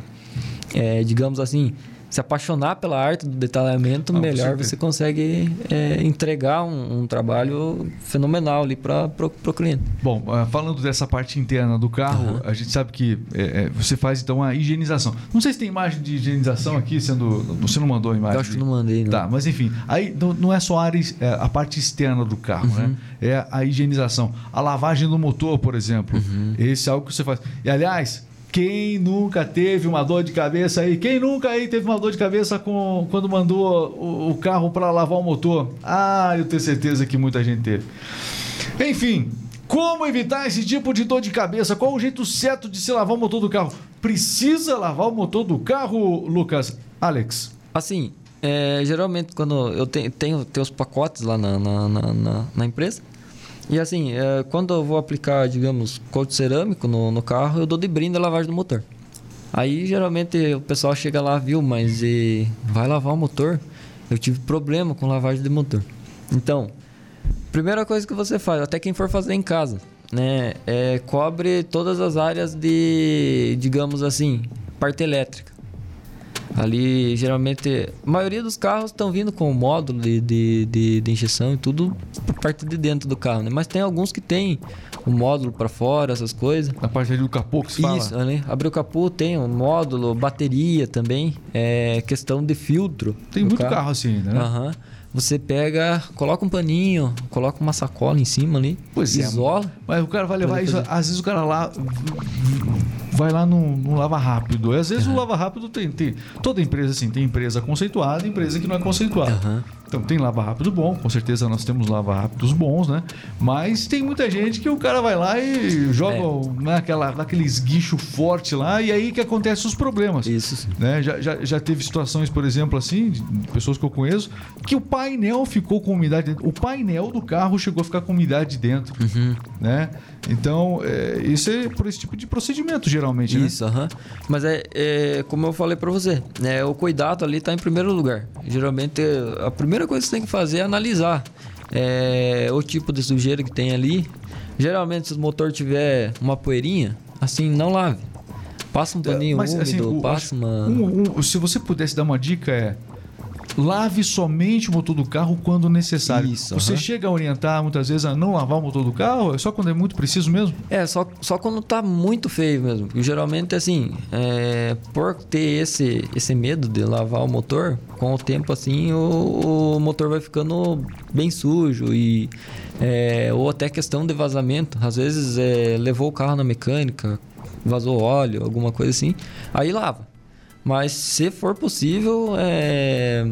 é, digamos assim, se apaixonar pela arte do detalhamento, Ah, melhor você consegue é, entregar um, um trabalho fenomenal ali para o cliente. Bom, ah, falando dessa parte interna do carro, Aham. a gente sabe que é, é, você faz então a higienização. Não sei se tem imagem de higienização aqui, sendo. Você não mandou a imagem. Eu acho que não mandei, não. Tá, mas enfim, aí não, não é só a, área, é, a parte externa do carro, Uhum. né? É a higienização. A lavagem do motor, por exemplo. Uhum. Esse é algo que você faz. E aliás, quem nunca teve uma dor de cabeça aí? Quem nunca aí teve uma dor de cabeça com, quando mandou o, o carro para lavar o motor? Ah, eu tenho certeza que muita gente teve. Enfim, como evitar esse tipo de dor de cabeça? Qual o jeito certo de se lavar o motor do carro? Precisa lavar o motor do carro, Lucas? Alex. Assim, é, geralmente quando eu tenho, tenho, os pacotes lá na, na, na- na empresa. E assim, é, quando eu vou aplicar, digamos, couro cerâmico no, no carro, eu dou de brinde a lavagem do motor. Aí geralmente o pessoal chega lá, viu, mas e, vai lavar o motor? Eu tive problema com lavagem de motor. Então, primeira coisa que você faz, até quem for fazer em casa, né, é cobre todas as áreas de, digamos assim, parte elétrica. Ali, geralmente, a maioria dos carros estão vindo com o módulo de, de, de, de injeção e tudo por parte de dentro do carro, né? Mas tem alguns que tem o módulo para fora, essas coisas. A parte ali do capô que se fala. Isso, ali, abriu o capô, tem o módulo, bateria também, é questão de filtro. Tem muito carro, assim ainda, né? Aham. Você pega, coloca um paninho, coloca uma sacola em cima ali, Pois é, isola. Mas o cara vai levar isso. fazer. Às vezes o cara lá vai lá no, no lava rápido. E às vezes o lava rápido tem, tem. Toda empresa assim, tem empresa conceituada e empresa que não é conceituada. Aham. Então tem lava rápido bom, com certeza nós temos lava rápidos bons, né? Mas tem muita gente que o cara vai lá e joga É. o- né, aquela, aquele esguicho forte lá e aí que acontecem os problemas. Isso sim. Né? Já, já, já teve situações, por exemplo, assim, de pessoas que eu conheço, que o painel ficou com umidade dentro. O painel do carro chegou a ficar com umidade dentro. Uhum. Né? Então, é, isso é por esse tipo de procedimento, geralmente, né? Isso, aham. Mas é, é, como eu falei pra você, né, o cuidado ali tá em primeiro lugar. Geralmente, a primeira coisa que você tem que fazer é analisar é, o tipo de sujeira que tem ali. Geralmente, se o motor tiver uma poeirinha, assim, não lave. Passa um paninho Mas, úmido, assim, o- passa uma... um- um- se você pudesse dar uma dica, é. Lave somente o motor do carro quando necessário. Isso, você aham. chega a orientar muitas vezes a não lavar o motor do carro? É só quando é muito preciso mesmo? É, só, só quando tá muito feio mesmo. Porque geralmente, assim, é, por ter esse, esse medo de lavar o motor, com o tempo, assim, o, o motor vai ficando bem sujo e... é, ou até questão de vazamento. Às vezes, é, levou o carro na mecânica, vazou óleo, alguma coisa assim, aí lava. Mas se for possível, é,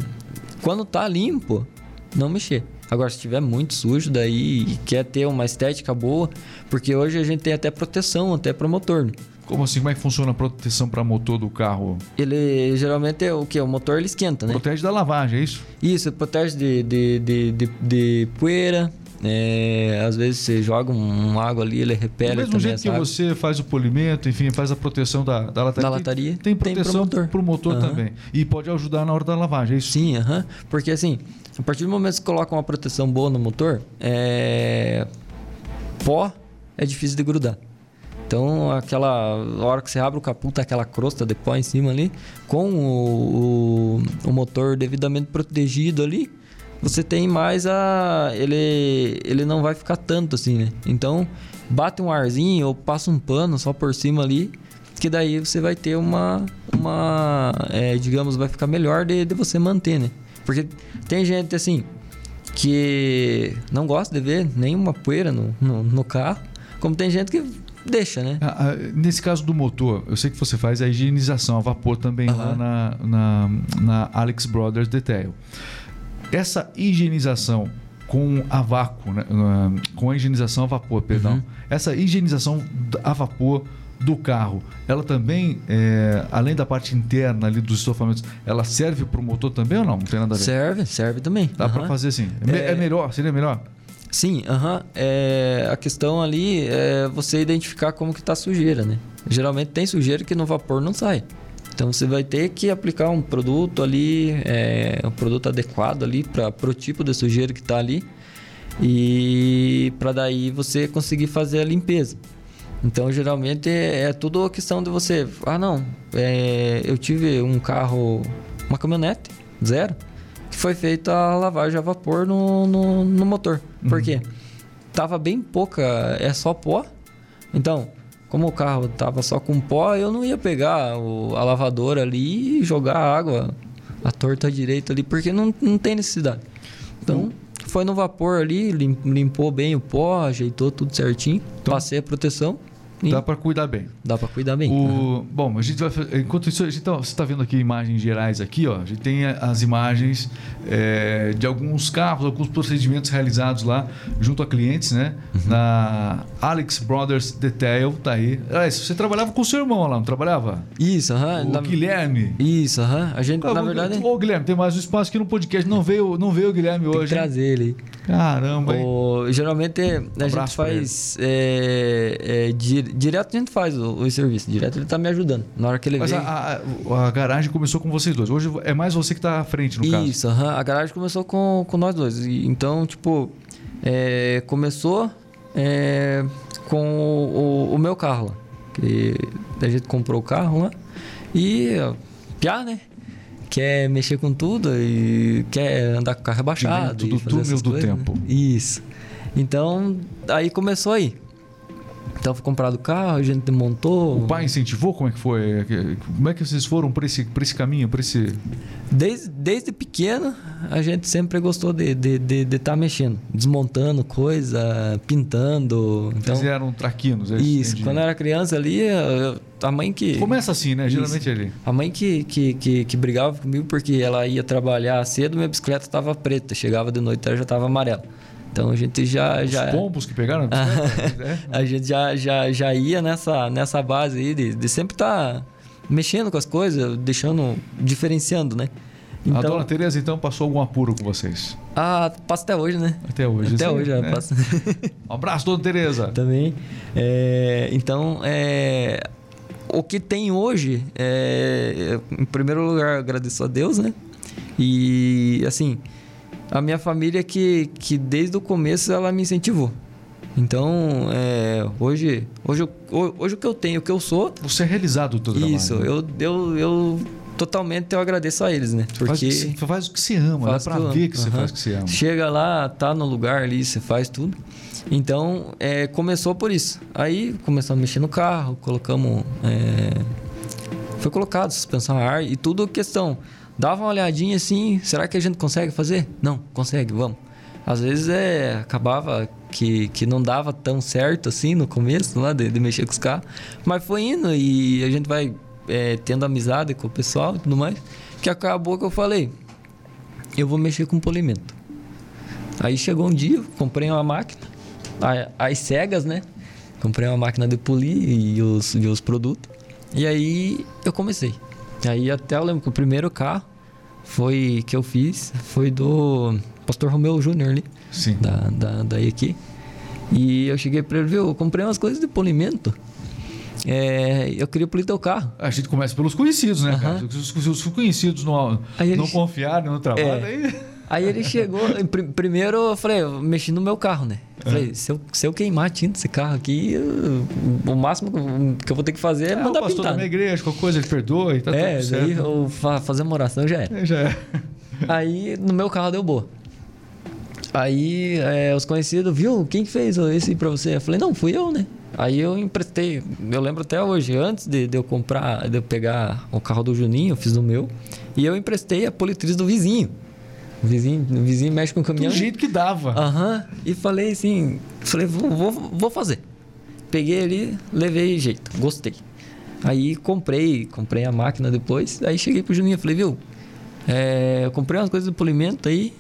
Quando tá limpo, não mexer. Agora, se estiver muito sujo daí e quer ter uma estética boa, porque hoje a gente tem até proteção até para motor. Né? Como assim? Como é que funciona a proteção para motor do carro? Ele geralmente é o que? O motor ele esquenta, né? Protege da lavagem, é isso? Isso, protege de, de, de, de, de poeira. É, às vezes você joga um, água ali, ele repele. Do mesmo jeito que água. você faz o polimento, enfim, faz a proteção da, da lataria. Da lataria. Tem proteção para o motor, motor uhum. também. E pode ajudar na hora da lavagem, é isso? Sim, uhum. porque assim, a partir do momento que você coloca uma proteção boa no motor, é... pó é difícil de grudar. Então, aquela hora que você abre o capô, tá aquela crosta de pó em cima ali, com o, o, o motor devidamente protegido ali, você tem mais a. Ele, ele não vai ficar tanto assim, né? Então, bate um arzinho ou passa um pano só por cima ali, que daí você vai ter uma. uma é, digamos, vai ficar melhor de, de você manter, né? Porque tem gente assim que não gosta de ver nenhuma poeira no, no, no carro, como tem gente que deixa, né? Ah, ah, nesse caso do motor, eu sei que você faz a higienização a vapor também uhum. lá na, na, na, Alex Brothers Detail. Essa higienização com a vácuo, né? com a higienização a vapor, perdão. Uhum. Essa higienização a vapor do carro, ela também, é, além da parte interna ali dos estofamentos, ela serve para o motor também ou não? Não tem nada a ver? Serve, serve também. Dá uhum. para fazer assim. É, é, melhor? Seria melhor? Sim, uhum. é, a questão ali é você identificar como que está a sujeira, né? Geralmente tem sujeira que no vapor não sai. Então você vai ter que aplicar um produto ali, é, um produto adequado ali para o tipo de sujeira que está ali e para daí você conseguir fazer a limpeza. Então, geralmente é, é tudo a questão de você. Ah, não, é, eu tive um carro, uma caminhonete, zero, que foi feita a lavagem a vapor no, no, no motor. Uhum. Por quê? Tava bem pouca, é só pó. Então, como o carro tava só com pó, eu não ia pegar o, a lavadora ali e jogar a água a torta direito ali, porque não, não tem necessidade. Então, uhum. foi no vapor ali, limpou bem o pó, ajeitou tudo certinho, então, passei a proteção. Dá para cuidar bem. Dá para cuidar bem. O, uhum. Bom, a gente vai, enquanto isso, a gente tá, você está vendo aqui imagens gerais aqui, ó. A gente tem as imagens é, de alguns carros, alguns procedimentos realizados lá junto a clientes, né? Uhum. Na Alex Brothers Detail, tá aí. Ah, você trabalhava com o seu irmão lá, não trabalhava? Isso, aham. Uhum. O na... Guilherme. Isso, aham. A gente, ah, na verdade. Ô, Guilherme, tem mais um espaço aqui no podcast. Não veio, não veio o Guilherme tem hoje. Que trazer ele. Caramba, o, Geralmente a um gente faz. É, é, direto a gente faz o, o, serviço, direto ele tá me ajudando. Na hora que ele Mas vem... a, a, a, garagem começou com vocês dois. Hoje é mais você que tá à frente, no Isso, caso. Isso, uh -huh. a garagem começou com, com nós dois. Então, tipo, é, começou é, com o, o, o, meu carro lá. Que a gente comprou o carro lá. E, piá, né? Quer mexer com tudo e quer andar com o carro rebaixado. Do túnel do coisas, tempo. Né? Isso. Então, aí começou aí. Então foi comprado o carro, a gente montou. O pai incentivou? Como é que foi? Como é que vocês foram por esse, esse caminho? Esse... Desde, desde pequeno, a gente sempre gostou de estar de, de, de tá mexendo, desmontando coisa, pintando. Então, Fizeram traquinos, é isso. Entendi. Quando eu era criança ali, eu, a mãe que. Começa assim, né? Geralmente isso. ali. A mãe que, que, que, que, brigava comigo porque ela ia trabalhar cedo, minha bicicleta estava preta, chegava de noite ela já estava amarela. Então a gente já. Os já pombos que pegaram? é. a gente já, já, já ia nessa, nessa base aí de, de sempre estar tá mexendo com as coisas, deixando. diferenciando, né? Então, a dona Tereza, então, passou algum apuro com vocês? Ah, passa até hoje, né? Até hoje, Até sim, hoje, né? passa. Um abraço, dona Tereza. Também. É, então, é, o que tem hoje, é, em primeiro lugar, agradeço a Deus, né? E, assim, a minha família que, que desde o começo ela me incentivou. Então, é, hoje, hoje, hoje o que eu tenho, o que eu sou. Você é realizado do trabalho. Isso, né? eu, eu, eu totalmente eu agradeço a eles, né? Porque faz, você faz o que você ama, dá pra ver que, você faz o que você ama. Chega lá, tá no lugar ali, você faz tudo. Então, é, começou por isso. Aí começamos a mexer no carro, colocamos. É, foi colocado suspensão a ar e tudo questão dava uma olhadinha assim, será que a gente consegue fazer? Não, consegue, vamos. Às vezes é, acabava que, que não dava tão certo assim no começo, lá de, de mexer com os carros, mas foi indo e a gente vai é, tendo amizade com o pessoal e tudo mais, que acabou que eu falei, eu vou mexer com polimento. Aí chegou um dia, comprei uma máquina, as cegas, né? Comprei uma máquina de polir e os, e os produtos. E aí eu comecei. Aí até eu lembro que o primeiro carro foi que eu fiz foi do Pastor Romeu Júnior ali. Sim. Da, da, daí aqui. E eu cheguei para ele, viu, eu comprei umas coisas de polimento. É, eu queria polir teu carro. A gente começa pelos conhecidos, né, cara? Se os, os conhecidos não, não confiarem no trabalho, é. aí... Aí ele chegou, primeiro eu falei, eu mexi no meu carro, né? Eu falei, é. se, eu, se eu queimar a tinta desse carro aqui, eu, o máximo que eu vou ter que fazer é, é mandar o pastor pintar. da minha igreja, qualquer coisa ele perdoa e tá é, tudo certo. É, daí eu fazer uma oração já era. É, já é. Aí no meu carro deu boa. Aí é, os conhecidos, viu, quem fez esse pra você? Eu falei, não, fui eu, né? Aí eu emprestei, eu lembro até hoje, antes de, de, eu comprar, de eu pegar o carro do Juninho, eu fiz no meu, e eu emprestei a politriz do vizinho. O vizinho, o vizinho mexe com o caminhão. Do jeito que dava. Aham. Uhum, e falei assim, falei, vou, vou, vou fazer. Peguei ali, levei jeito, gostei. Aí comprei, comprei a máquina depois, aí cheguei pro Juninho e falei, viu, é, eu comprei umas coisas do polimento aí,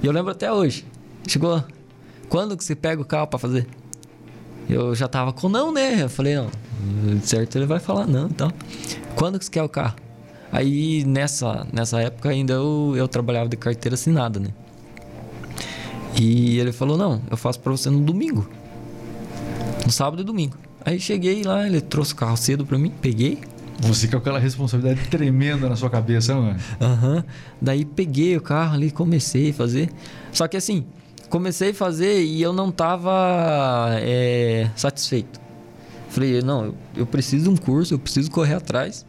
e eu lembro até hoje. Chegou, quando que você pega o carro para fazer? Eu já tava com não, né? Eu falei, não, certo ele vai falar não, então. Quando que você quer o carro? Aí nessa, nessa época ainda eu, eu trabalhava de carteira assinada, né? E ele falou, não, eu faço para você no domingo. No sábado e domingo. Aí cheguei lá, ele trouxe o carro cedo para mim, peguei. Você com aquela responsabilidade tremenda na sua cabeça, mano. Aham. Uhum. Daí peguei o carro ali, comecei a fazer. Só que assim, comecei a fazer e eu não estava é, satisfeito. Falei, não, eu, eu, preciso de um curso, eu preciso correr atrás.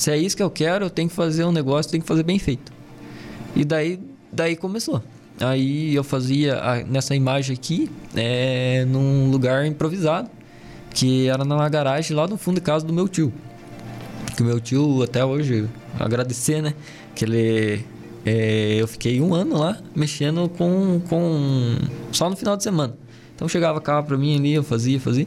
Se é isso que eu quero, eu tenho que fazer um negócio, tenho que fazer bem feito. E daí, daí começou. Aí eu fazia a, nessa imagem aqui, é, num lugar improvisado, que era na garagem lá no fundo de casa do meu tio. Que meu tio, até hoje, agradecer, né? Que ele é, eu fiquei um ano lá mexendo com, com. só no final de semana. Então chegava carro para mim ali, eu fazia, fazia.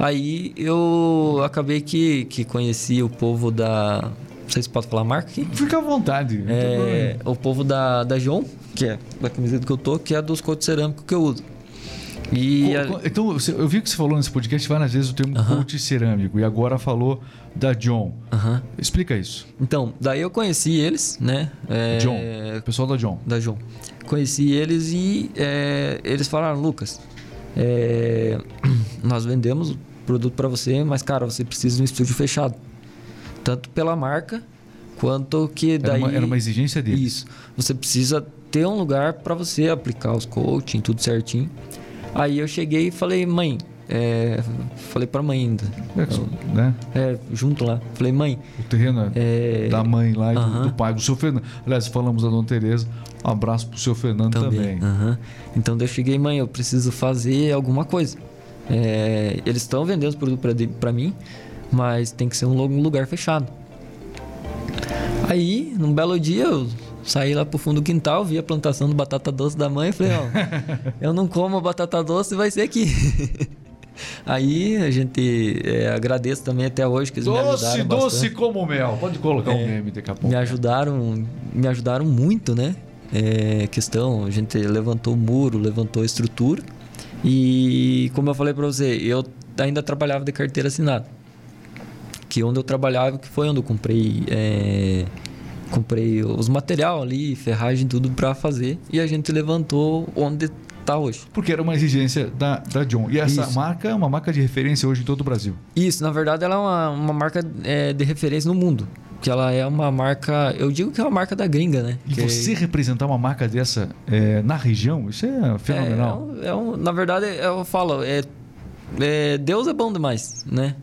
Aí eu acabei que, que conheci o povo da. Não sei se pode falar marca aqui. Fica à vontade. É, o povo da, da João, que é da camiseta que eu tô, que é dos cotos cerâmicos que eu uso. E Então, eu vi que você falou nesse podcast várias vezes o termo uh -huh. coach cerâmico e agora falou da John. Uh -huh. Explica isso. Então, daí eu conheci eles, né? É... John, pessoal da John. Da John. Conheci eles e é, eles falaram, Lucas, é, nós vendemos produto para você, mas cara, você precisa de um estúdio fechado, tanto pela marca quanto que daí era uma, era uma exigência deles. Isso. Você precisa ter um lugar para você aplicar os coaching, tudo certinho. Aí eu cheguei e falei, mãe, é, falei pra mãe ainda. É, né? É, junto lá. Falei, mãe. O terreno é, da mãe lá e uh -huh. do, do, pai, do seu Fernando. Aliás, falamos da dona Tereza. Um abraço pro seu Fernando também. também. Uh -huh. Então eu cheguei, mãe, eu preciso fazer alguma coisa. É, eles estão vendendo os produtos para mim, mas tem que ser um lugar fechado. Aí, num belo dia, eu Saí lá pro fundo do quintal, vi a plantação de batata doce da mãe e falei, ó, eu não como batata doce, vai ser aqui. Aí a gente é, agradeço também até hoje que eles doce, me ajudaram Doce, doce como mel. Pode colocar é, um meme daqui a pouco. Me ajudaram, me ajudaram muito, né? É, questão, a gente levantou o muro, levantou a estrutura. E como eu falei para você, eu ainda trabalhava de carteira assinada. Que onde eu trabalhava, que foi onde eu comprei é, comprei os material ali, ferragem, tudo para fazer. E a gente levantou onde está hoje. Porque era uma exigência da, da John. E essa Isso. marca é uma marca de referência hoje em todo o Brasil. Isso, na verdade ela é uma, uma marca é, de referência no mundo. Que ela é uma marca, eu digo que é uma marca da gringa, né? E que você representar uma marca dessa é, na região, isso é fenomenal. É, é um, na verdade, eu falo, é, é, Deus é bom demais, né?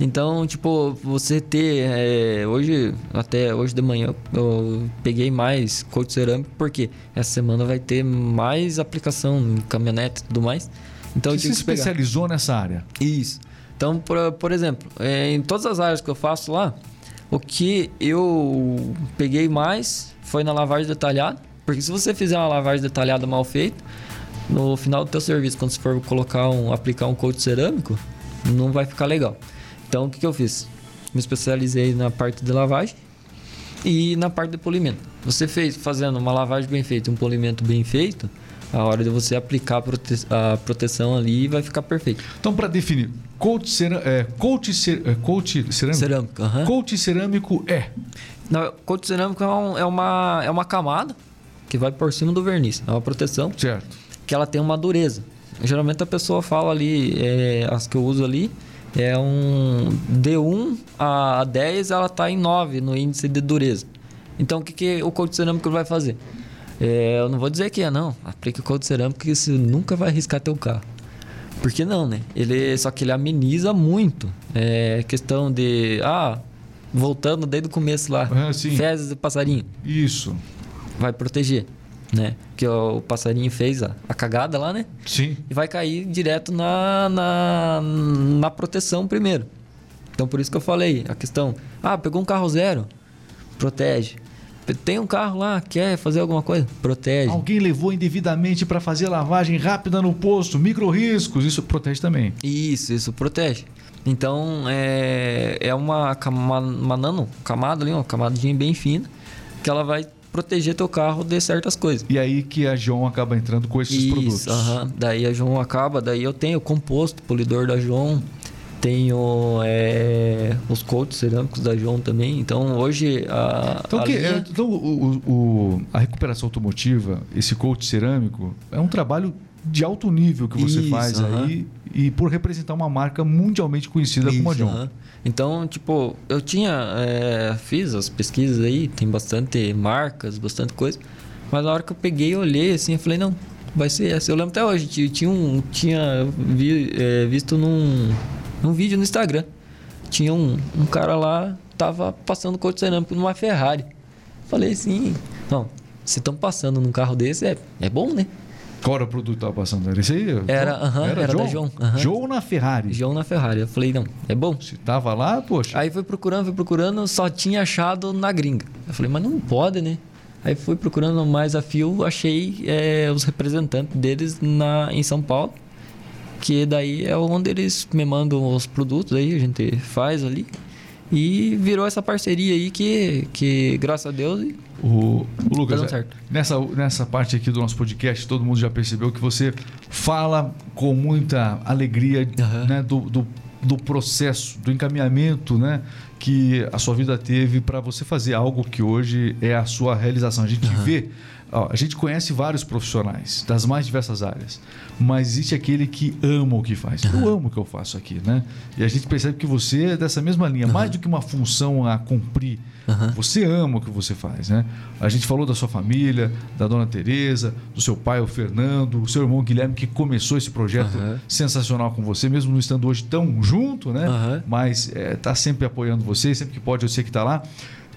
Então, tipo, você ter. É, hoje, até hoje de manhã, eu peguei mais coach cerâmico, porque essa semana vai ter mais aplicação em caminhonete e tudo mais. Então, você se especializou pegar. nessa área? Isso. Então, por, por exemplo, é, em todas as áreas que eu faço lá, o que eu peguei mais foi na lavagem detalhada. Porque se você fizer uma lavagem detalhada mal feita, no final do teu serviço, quando você for colocar um, aplicar um coat cerâmico, não vai ficar legal. Então, o que, que eu fiz? Me especializei na parte de lavagem e na parte de polimento. Você fez fazendo uma lavagem bem feita, um polimento bem feito, a hora de você aplicar a, a proteção ali vai ficar perfeito. Então, para definir, coach, cera é, coach, cer é, coach cerâmico? Cerâmico, uhum. Coach cerâmico é? Não, coach cerâmico é, um, é, uma, é uma camada que vai por cima do verniz. É uma proteção. Certo. Que ela tem uma dureza. Geralmente a pessoa fala ali, é, as que eu uso ali, é um D1 a 10, ela está em 9 no índice de dureza. Então o que, que o coach cerâmico vai fazer? É, eu não vou dizer que é, não. Aplica couro cerâmico que você nunca vai arriscar teu carro. Por que não, né? Ele, só que ele ameniza muito. É questão de. Ah, voltando desde o começo lá. Ah, fezes de passarinho. Isso. Vai proteger, né? Que o passarinho fez a, a cagada lá, né? Sim. E vai cair direto na, na, na proteção primeiro. Então por isso que eu falei, a questão. Ah, pegou um carro zero. Protege. Tem um carro lá, quer fazer alguma coisa? Protege. Alguém levou indevidamente para fazer lavagem rápida no posto, micro riscos, isso protege também. Isso, isso protege. Então é, é uma, uma, uma nano camada ali, uma camadinha bem fina, que ela vai proteger teu carro de certas coisas. E aí que a João acaba entrando com esses Isso, produtos. Uh -huh. Daí a João acaba, daí eu tenho o composto, polidor da João, tenho é, os coaches cerâmicos da João também. Então hoje a. Então, a, que, linha... então o, o, a recuperação automotiva, esse coach cerâmico, é um trabalho de alto nível que você Isso, faz uh -huh. aí e por representar uma marca mundialmente conhecida Isso, como a John. Uh -huh. Então, tipo, eu tinha. É, fiz as pesquisas aí, tem bastante marcas, bastante coisa. Mas na hora que eu peguei, olhei assim, eu falei, não, vai ser essa. Eu lembro até hoje, tinha um. Tinha vi, é, visto num num vídeo no Instagram. Tinha um, um cara lá, tava passando coach cerâmico numa Ferrari. Falei assim, não, se estão passando num carro desse, é, é bom, né? Qual era o produto que tava passando? Era esse aí? Era, uh -huh, era, era John? da João. Uh -huh. João na Ferrari. João na Ferrari. Eu falei, não, é bom. Se tava lá, poxa. Aí fui procurando, fui procurando, só tinha achado na gringa. Eu falei, mas não pode, né? Aí fui procurando mais a fio, achei é, os representantes deles na, em São Paulo que daí é onde eles me mandam os produtos aí, a gente faz ali. E virou essa parceria aí que, que graças a Deus. O, o Lucas, tá nessa, nessa parte aqui do nosso podcast, todo mundo já percebeu que você fala com muita alegria uhum. né, do, do, do, processo, do encaminhamento né, que a sua vida teve para você fazer algo que hoje é a sua realização. A gente uhum. vê Ó, a gente conhece vários profissionais das mais diversas áreas, mas existe aquele que ama o que faz. Uhum. Eu amo o que eu faço aqui, né? E a gente percebe que você é dessa mesma linha, uhum. mais do que uma função a cumprir. Você ama o que você faz, né? A gente falou da sua família, da dona Tereza, do seu pai, o Fernando, o seu irmão Guilherme, que começou esse projeto sensacional com você, mesmo não estando hoje tão junto, né? Mas está é, sempre apoiando você, sempre que pode, eu sei que está lá.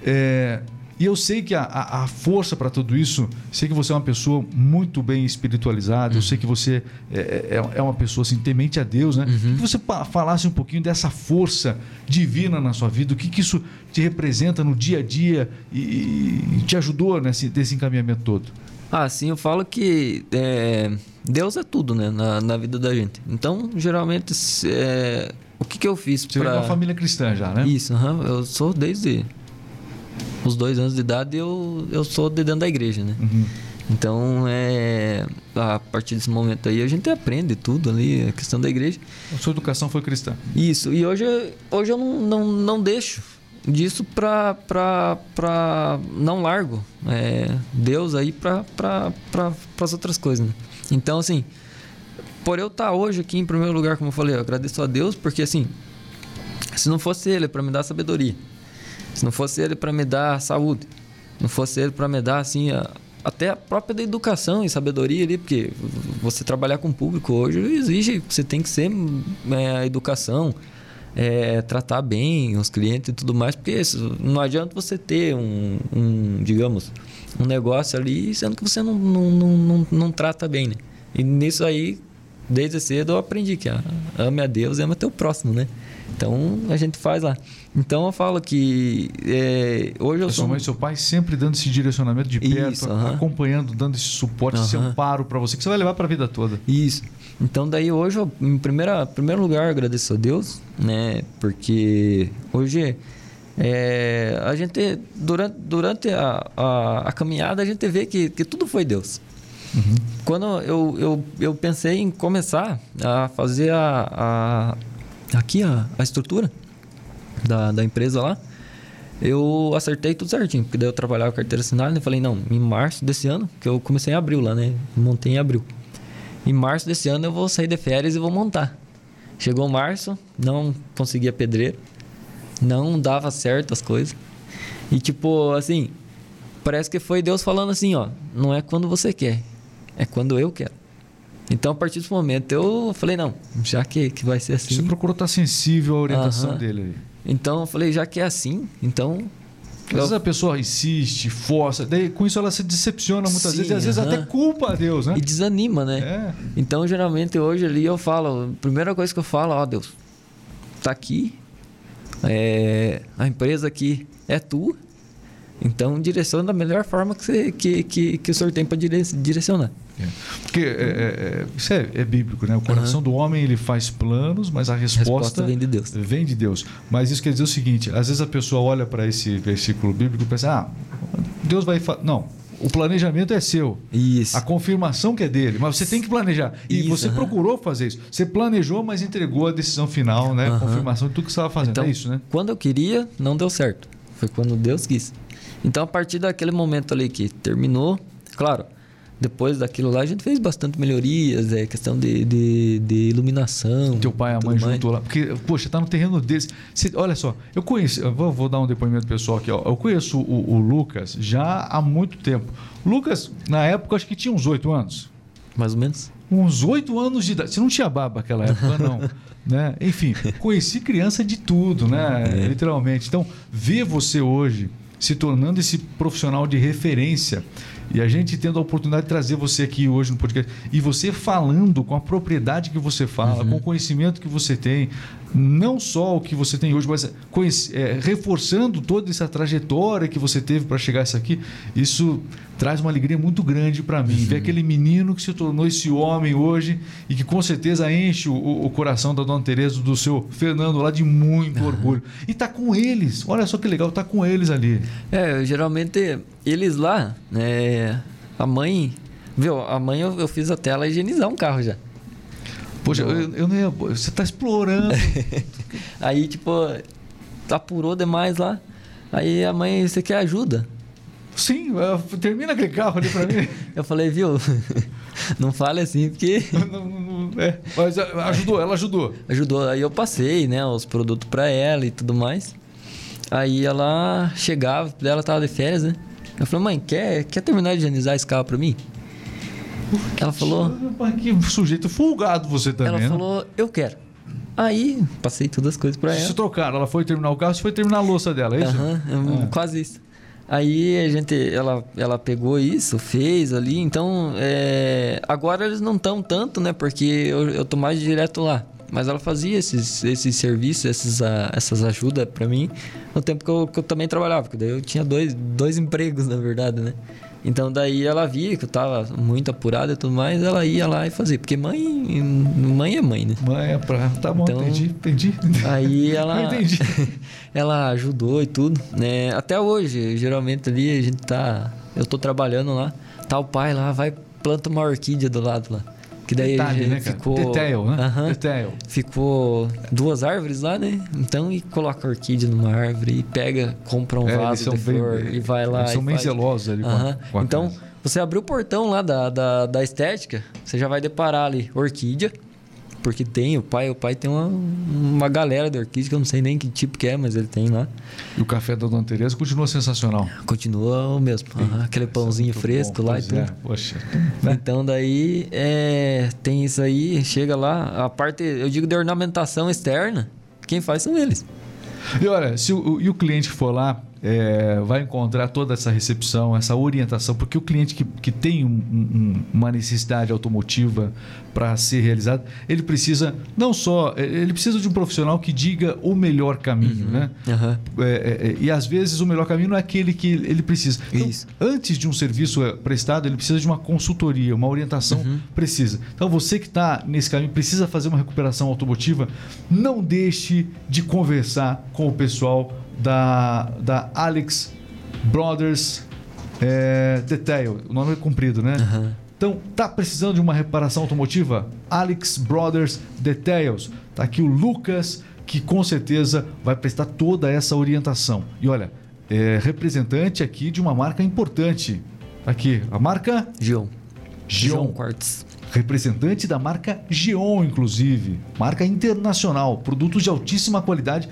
É, e eu sei que a, a, força para tudo isso, sei que você é uma pessoa muito bem espiritualizada, uhum. eu sei que você é, é, é, uma pessoa assim, temente a Deus, né? Uhum. Que você falasse um pouquinho dessa força divina na sua vida, o que, que isso te representa no dia a dia e, e te ajudou nesse, nesse encaminhamento todo. Ah, sim, eu falo que é, Deus é tudo, né, na, na vida da gente. Então, geralmente, é, o que, que eu fiz para... Você pra... é uma família cristã já, né? Isso, uhum, eu sou desde os dois anos de idade eu, eu sou de dentro da igreja, né? Uhum. Então, é, a partir desse momento aí, a gente aprende tudo ali, a questão da igreja. A sua educação foi cristã? Isso, e hoje, hoje eu não, não, não deixo disso para para não largo é, Deus aí para pra, pra, as outras coisas, né? Então, assim, por eu estar hoje aqui em primeiro lugar, como eu falei, eu agradeço a Deus, porque assim, se não fosse Ele para me dar sabedoria, se não fosse ele para me dar saúde, não fosse ele para me dar assim a, até a própria da educação e sabedoria ali, porque você trabalhar com o público hoje exige você tem que ser é, educação, é, tratar bem os clientes e tudo mais, porque não adianta você ter um, um, digamos, um negócio ali sendo que você não, não, não, não, não trata bem, né? E nisso aí, desde cedo eu aprendi que ame a Deus e ama teu próximo, né? Então a gente faz lá. Então eu falo que é, hoje eu sou. Sua mãe e seu pai sempre dando esse direcionamento de perto, Isso, uh -huh. acompanhando, dando esse suporte, uh -huh. esse amparo para você, que você vai levar para a vida toda. Isso. Então daí hoje, eu, em primeira, primeiro lugar, agradeço a Deus, né? Porque hoje é, a gente, durante, durante a, a, a, caminhada, a gente vê que, que tudo foi Deus. Uhum. Quando eu, eu, eu pensei em começar a fazer a, a aqui a, a estrutura da, da empresa lá, eu acertei tudo certinho, porque daí eu trabalhava carteira assinada e falei, não, em março desse ano, que eu comecei em abril lá, né? Montei em abril. Em março desse ano eu vou sair de férias e vou montar. Chegou março, não conseguia pedreiro, não dava certo as coisas. E tipo, assim, parece que foi Deus falando assim, ó, não é quando você quer, é quando eu quero. Então, a partir desse momento, eu falei, não, já que, que vai ser assim... Você procurou estar sensível à orientação uh -huh. dele aí. Então eu falei, já que é assim, então. Às vezes a pessoa insiste, força, daí com isso ela se decepciona muitas Sim, vezes, e às vezes até culpa a Deus, né? E desanima, né? É. Então, geralmente hoje ali eu falo, a primeira coisa que eu falo, ó, Deus, tá aqui, é, a empresa aqui é tua, então direciona da melhor forma que, você, que, que, que o senhor tem para direcionar. É. Porque é, é, é, isso é, é, bíblico, né? O coração uhum. do homem ele faz planos, mas a resposta, a resposta, vem de Deus. Vem de Deus. Mas isso quer dizer o seguinte: às vezes a pessoa olha para esse versículo bíblico e pensa, ah, Deus vai. Não, o planejamento é seu. Isso. A confirmação que é dele. Mas você tem que planejar. E isso, você procurou fazer isso. Você planejou, mas entregou a decisão final, né? Confirmação de tudo que você estava fazendo. Então, é isso, né? Quando eu queria, não deu certo. Foi quando Deus quis. Então, a partir daquele momento ali que terminou, claro, depois daquilo lá, a gente fez bastante melhorias, é questão de, de, de iluminação. Teu pai e a mãe juntou lá. Porque, poxa, tá no terreno deles. Você, olha só, eu conheço, eu vou, vou, dar um depoimento pessoal aqui, ó. Eu conheço o, o, Lucas já há muito tempo. Lucas, na época, acho que tinha uns oito anos. Mais ou menos. Uns oito anos de idade. Você não tinha barba naquela época, não. né? Enfim, conheci criança de tudo, né? É. Literalmente. Então, ver você hoje se tornando esse profissional de referência e a gente tendo a oportunidade de trazer você aqui hoje no podcast e você falando com a propriedade que você fala, uhum. com o conhecimento que você tem, não só o que você tem hoje, mas é, reforçando toda essa trajetória que você teve para chegar a isso aqui, isso traz uma alegria muito grande para mim. Uhum. Ver aquele menino que se tornou esse homem hoje e que com certeza enche o, o coração da dona Tereza, do seu Fernando lá de muito uhum. orgulho. E tá com eles. Olha só que legal, tá com eles ali. É, geralmente eles lá, né, a mãe, viu, a mãe eu, eu fiz até ela higienizar um carro já. Poxa, eu, eu não ia. Você está explorando. aí, tipo, apurou demais lá. Aí a mãe, você quer ajuda? Sim, termina aquele carro ali para mim. eu falei, viu? não fale assim, porque. não, não, é, mas ajudou, ela ajudou. Ajudou. Aí eu passei, né, os produtos para ela e tudo mais. Aí ela chegava, ela tava de férias, né? Eu falei, mãe, quer, quer terminar de higienizar esse carro para mim? Ela falou. Que sujeito folgado você também. Ela né? falou, eu quero. Aí, passei todas as coisas para ela. Se trocaram, ela foi terminar o carro, você foi terminar a louça dela, é isso? Uhum, quase isso. Aí a gente, ela, ela pegou isso, fez ali. Então, é, agora eles não estão tanto, né? Porque eu, eu tô mais direto lá. Mas ela fazia esses, esses serviços, esses, uh, essas ajudas para mim no tempo que eu, que eu também trabalhava. Porque daí eu tinha dois, dois empregos, na verdade, né? Então daí ela via que eu tava muito apurado e tudo mais, ela ia lá e fazia. Porque mãe, mãe é mãe, né? Mãe é pra. Tá bom, então, entendi, entendi. Aí ela. entendi. ela ajudou e tudo. Né? Até hoje, geralmente ali a gente tá. Eu tô trabalhando lá, tá o pai lá, vai planta uma orquídea do lado lá. Que daí Detalhe, né, ficou. Detail, né? Uh -huh, Detail. Ficou duas árvores lá, né? Então, e coloca orquídea numa árvore e pega, compra um é, vaso de flor bem, e vai lá. Eles são bem faz... zelosos ali. Uh -huh. a, com a então, casa. você abriu o portão lá da, da, da estética, você já vai deparar ali orquídea porque tem, o pai, o pai tem uma, uma galera de orquídea que eu não sei nem que tipo que é, mas ele tem lá. E o café da Dona Teresa continua sensacional. Continua o mesmo. Aquele pãozinho é fresco bom, lá e tudo. É. Poxa. Né? Então daí é, tem isso aí, chega lá, a parte, eu digo de ornamentação externa, quem faz são eles. E olha, se o, e o cliente for lá, é, vai encontrar toda essa recepção, essa orientação, porque o cliente que, que tem um, um, uma necessidade automotiva para ser realizada, ele precisa não só, ele precisa de um profissional que diga o melhor caminho, uhum. né? Uhum. É, é, e às vezes o melhor caminho não é aquele que ele precisa. Então, antes de um serviço é, prestado, ele precisa de uma consultoria, uma orientação uhum. precisa. Então você que está nesse caminho precisa fazer uma recuperação automotiva, não deixe de conversar com o pessoal da, da Alex Brothers é, Detail. O nome é comprido, né? Aham. Então, tá precisando de uma reparação automotiva? Alex Brothers Details. Tá aqui o Lucas, que com certeza vai prestar toda essa orientação. E olha, é representante aqui de uma marca importante. Aqui, a marca Gion. Gion. Quartz. Representante da marca Gion, inclusive. Marca internacional. Produtos de altíssima qualidade,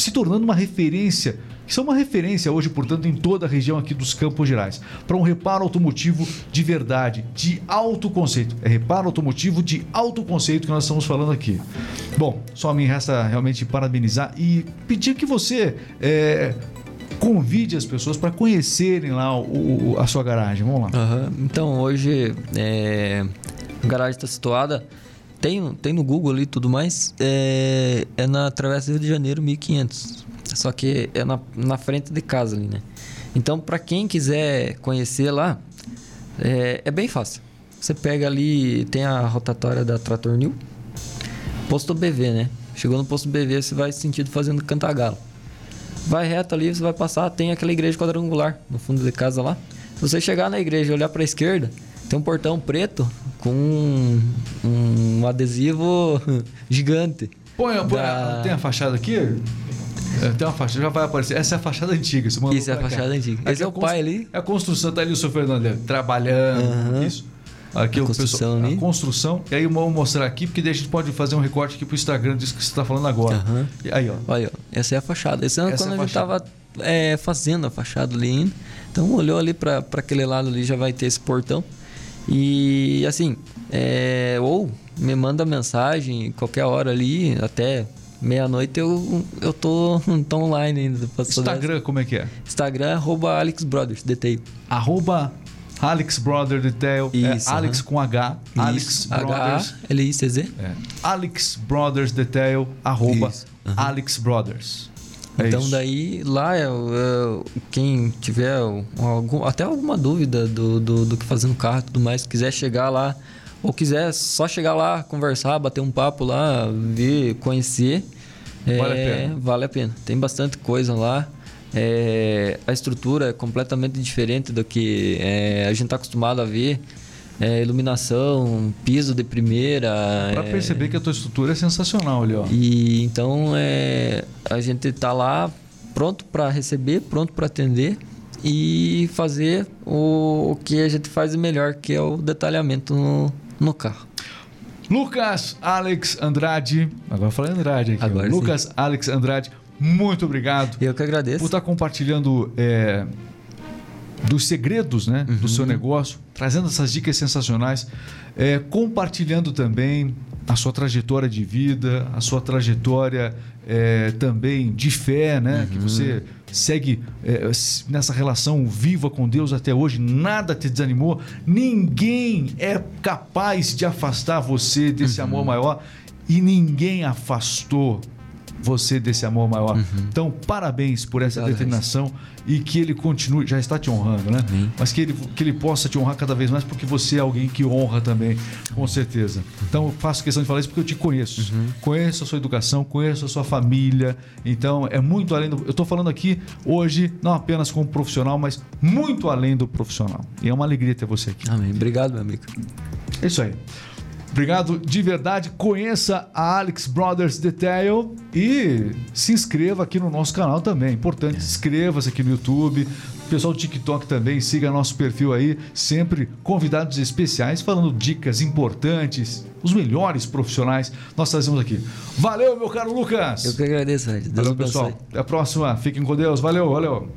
se tornando uma referência. Que são uma referência hoje, portanto, em toda a região aqui dos Campos Gerais. Para um reparo automotivo de verdade, de alto conceito. É reparo automotivo de alto conceito que nós estamos falando aqui. Bom, só me resta realmente parabenizar e pedir que você é, convide as pessoas para conhecerem lá o- a sua garagem. Vamos lá. Aham. Então, hoje, é, a garagem está situada. Tem, tem no Google ali e tudo mais. É, é na Travessa Rio de Janeiro 1500. Só que é na, na frente de casa ali, né? Então, para quem quiser conhecer lá, é, é bem fácil. Você pega ali, tem a rotatória da Trator New, posto BV, né? Chegou no posto BV, você vai sentido fazendo Cantagalo. Vai reto ali, você vai passar, tem aquela igreja quadrangular no fundo de casa lá. Se você chegar na igreja e olhar para a esquerda, tem um portão preto com um, um adesivo gigante. Põe, põe Da- tem a fachada aqui? É, tem uma fachada, já vai aparecer. Essa é a fachada antiga. Mandou Isso é a pra cá. fachada antiga. Aqui Esse é o cons- pai ali. É a construção, tá ali o seu Fernando ali, trabalhando. Aham. Isso. Aqui A o construção pessoal, ali. A construção. E aí eu vou mostrar aqui, porque daí a gente pode fazer um recorte aqui pro Instagram disso que você está falando agora. Aham. E aí, ó. Olha, ó, essa é a fachada. Esse ano, Essa quando é a a gente fachada. tava é, fazendo a fachada ali ainda, então olhou ali para aquele lado ali, já vai ter esse portão. E assim, é, ou me manda mensagem qualquer hora ali, até meia-noite eu, eu tô, tô online ainda. Instagram, como é que é? Instagram, arroba Alex Brothers, DTI. Arroba Alex Brother Detail. Isso, é Alex com H. Alex Isso, Brothers. H-A-L-I-C-Z. É. Alex Brothers Detail. Arroba Isso. Alex Brothers. É Então isso. daí lá é, é, quem tiver algum, até alguma dúvida do, do, do que fazer no carro e tudo mais, quiser chegar lá ou quiser só chegar lá, conversar, bater um papo lá, ver, conhecer, Vale a é, pena. vale a pena. Tem bastante coisa lá. É, a estrutura é completamente diferente do que é, a gente está acostumado a ver. É, iluminação, piso de primeira. Pra é, perceber que a tua estrutura é sensacional ali, ó. e então é, a gente tá lá pronto para receber, pronto para atender e fazer o, o que a gente faz de melhor, que é o detalhamento no, no carro. Lucas Alex Andrade. Agora eu falei Andrade aqui. Agora sim. Lucas Alex Andrade, muito obrigado Eu que por agradeço. estar compartilhando é, dos segredos né, do Uhum. seu negócio, trazendo essas dicas sensacionais, é, compartilhando também a sua trajetória de vida, a sua trajetória é, também de fé, né? Uhum. Que você segue é, nessa relação viva com Deus até hoje, nada te desanimou, ninguém é capaz de afastar você desse Uhum. amor maior e ninguém afastou você desse amor maior. Então, parabéns por essa Uhum. Obrigado, determinação e que ele continue, já está te honrando, né? Amém. Mas que ele, que ele possa te honrar cada vez mais, porque você é alguém que honra também, com certeza. Então, eu faço questão de falar isso porque eu te conheço. Uhum. Conheço a sua educação, conheço a sua família. Então, é muito além do. Eu estou falando aqui hoje, não apenas como profissional, mas muito além do profissional. E é uma alegria ter você aqui. Amém. Obrigado, meu amigo. É isso aí. Obrigado de verdade. Conheça a Alex Brothers Detail e se inscreva aqui no nosso canal também. Importante, inscreva-se aqui no YouTube. Pessoal do TikTok também, siga nosso perfil aí. Sempre convidados especiais falando dicas importantes, os melhores profissionais nós trazemos aqui. Valeu, meu caro Lucas. Eu que agradeço. Deus Valeu, pessoal. Até a próxima. Fiquem com Deus. Valeu, valeu.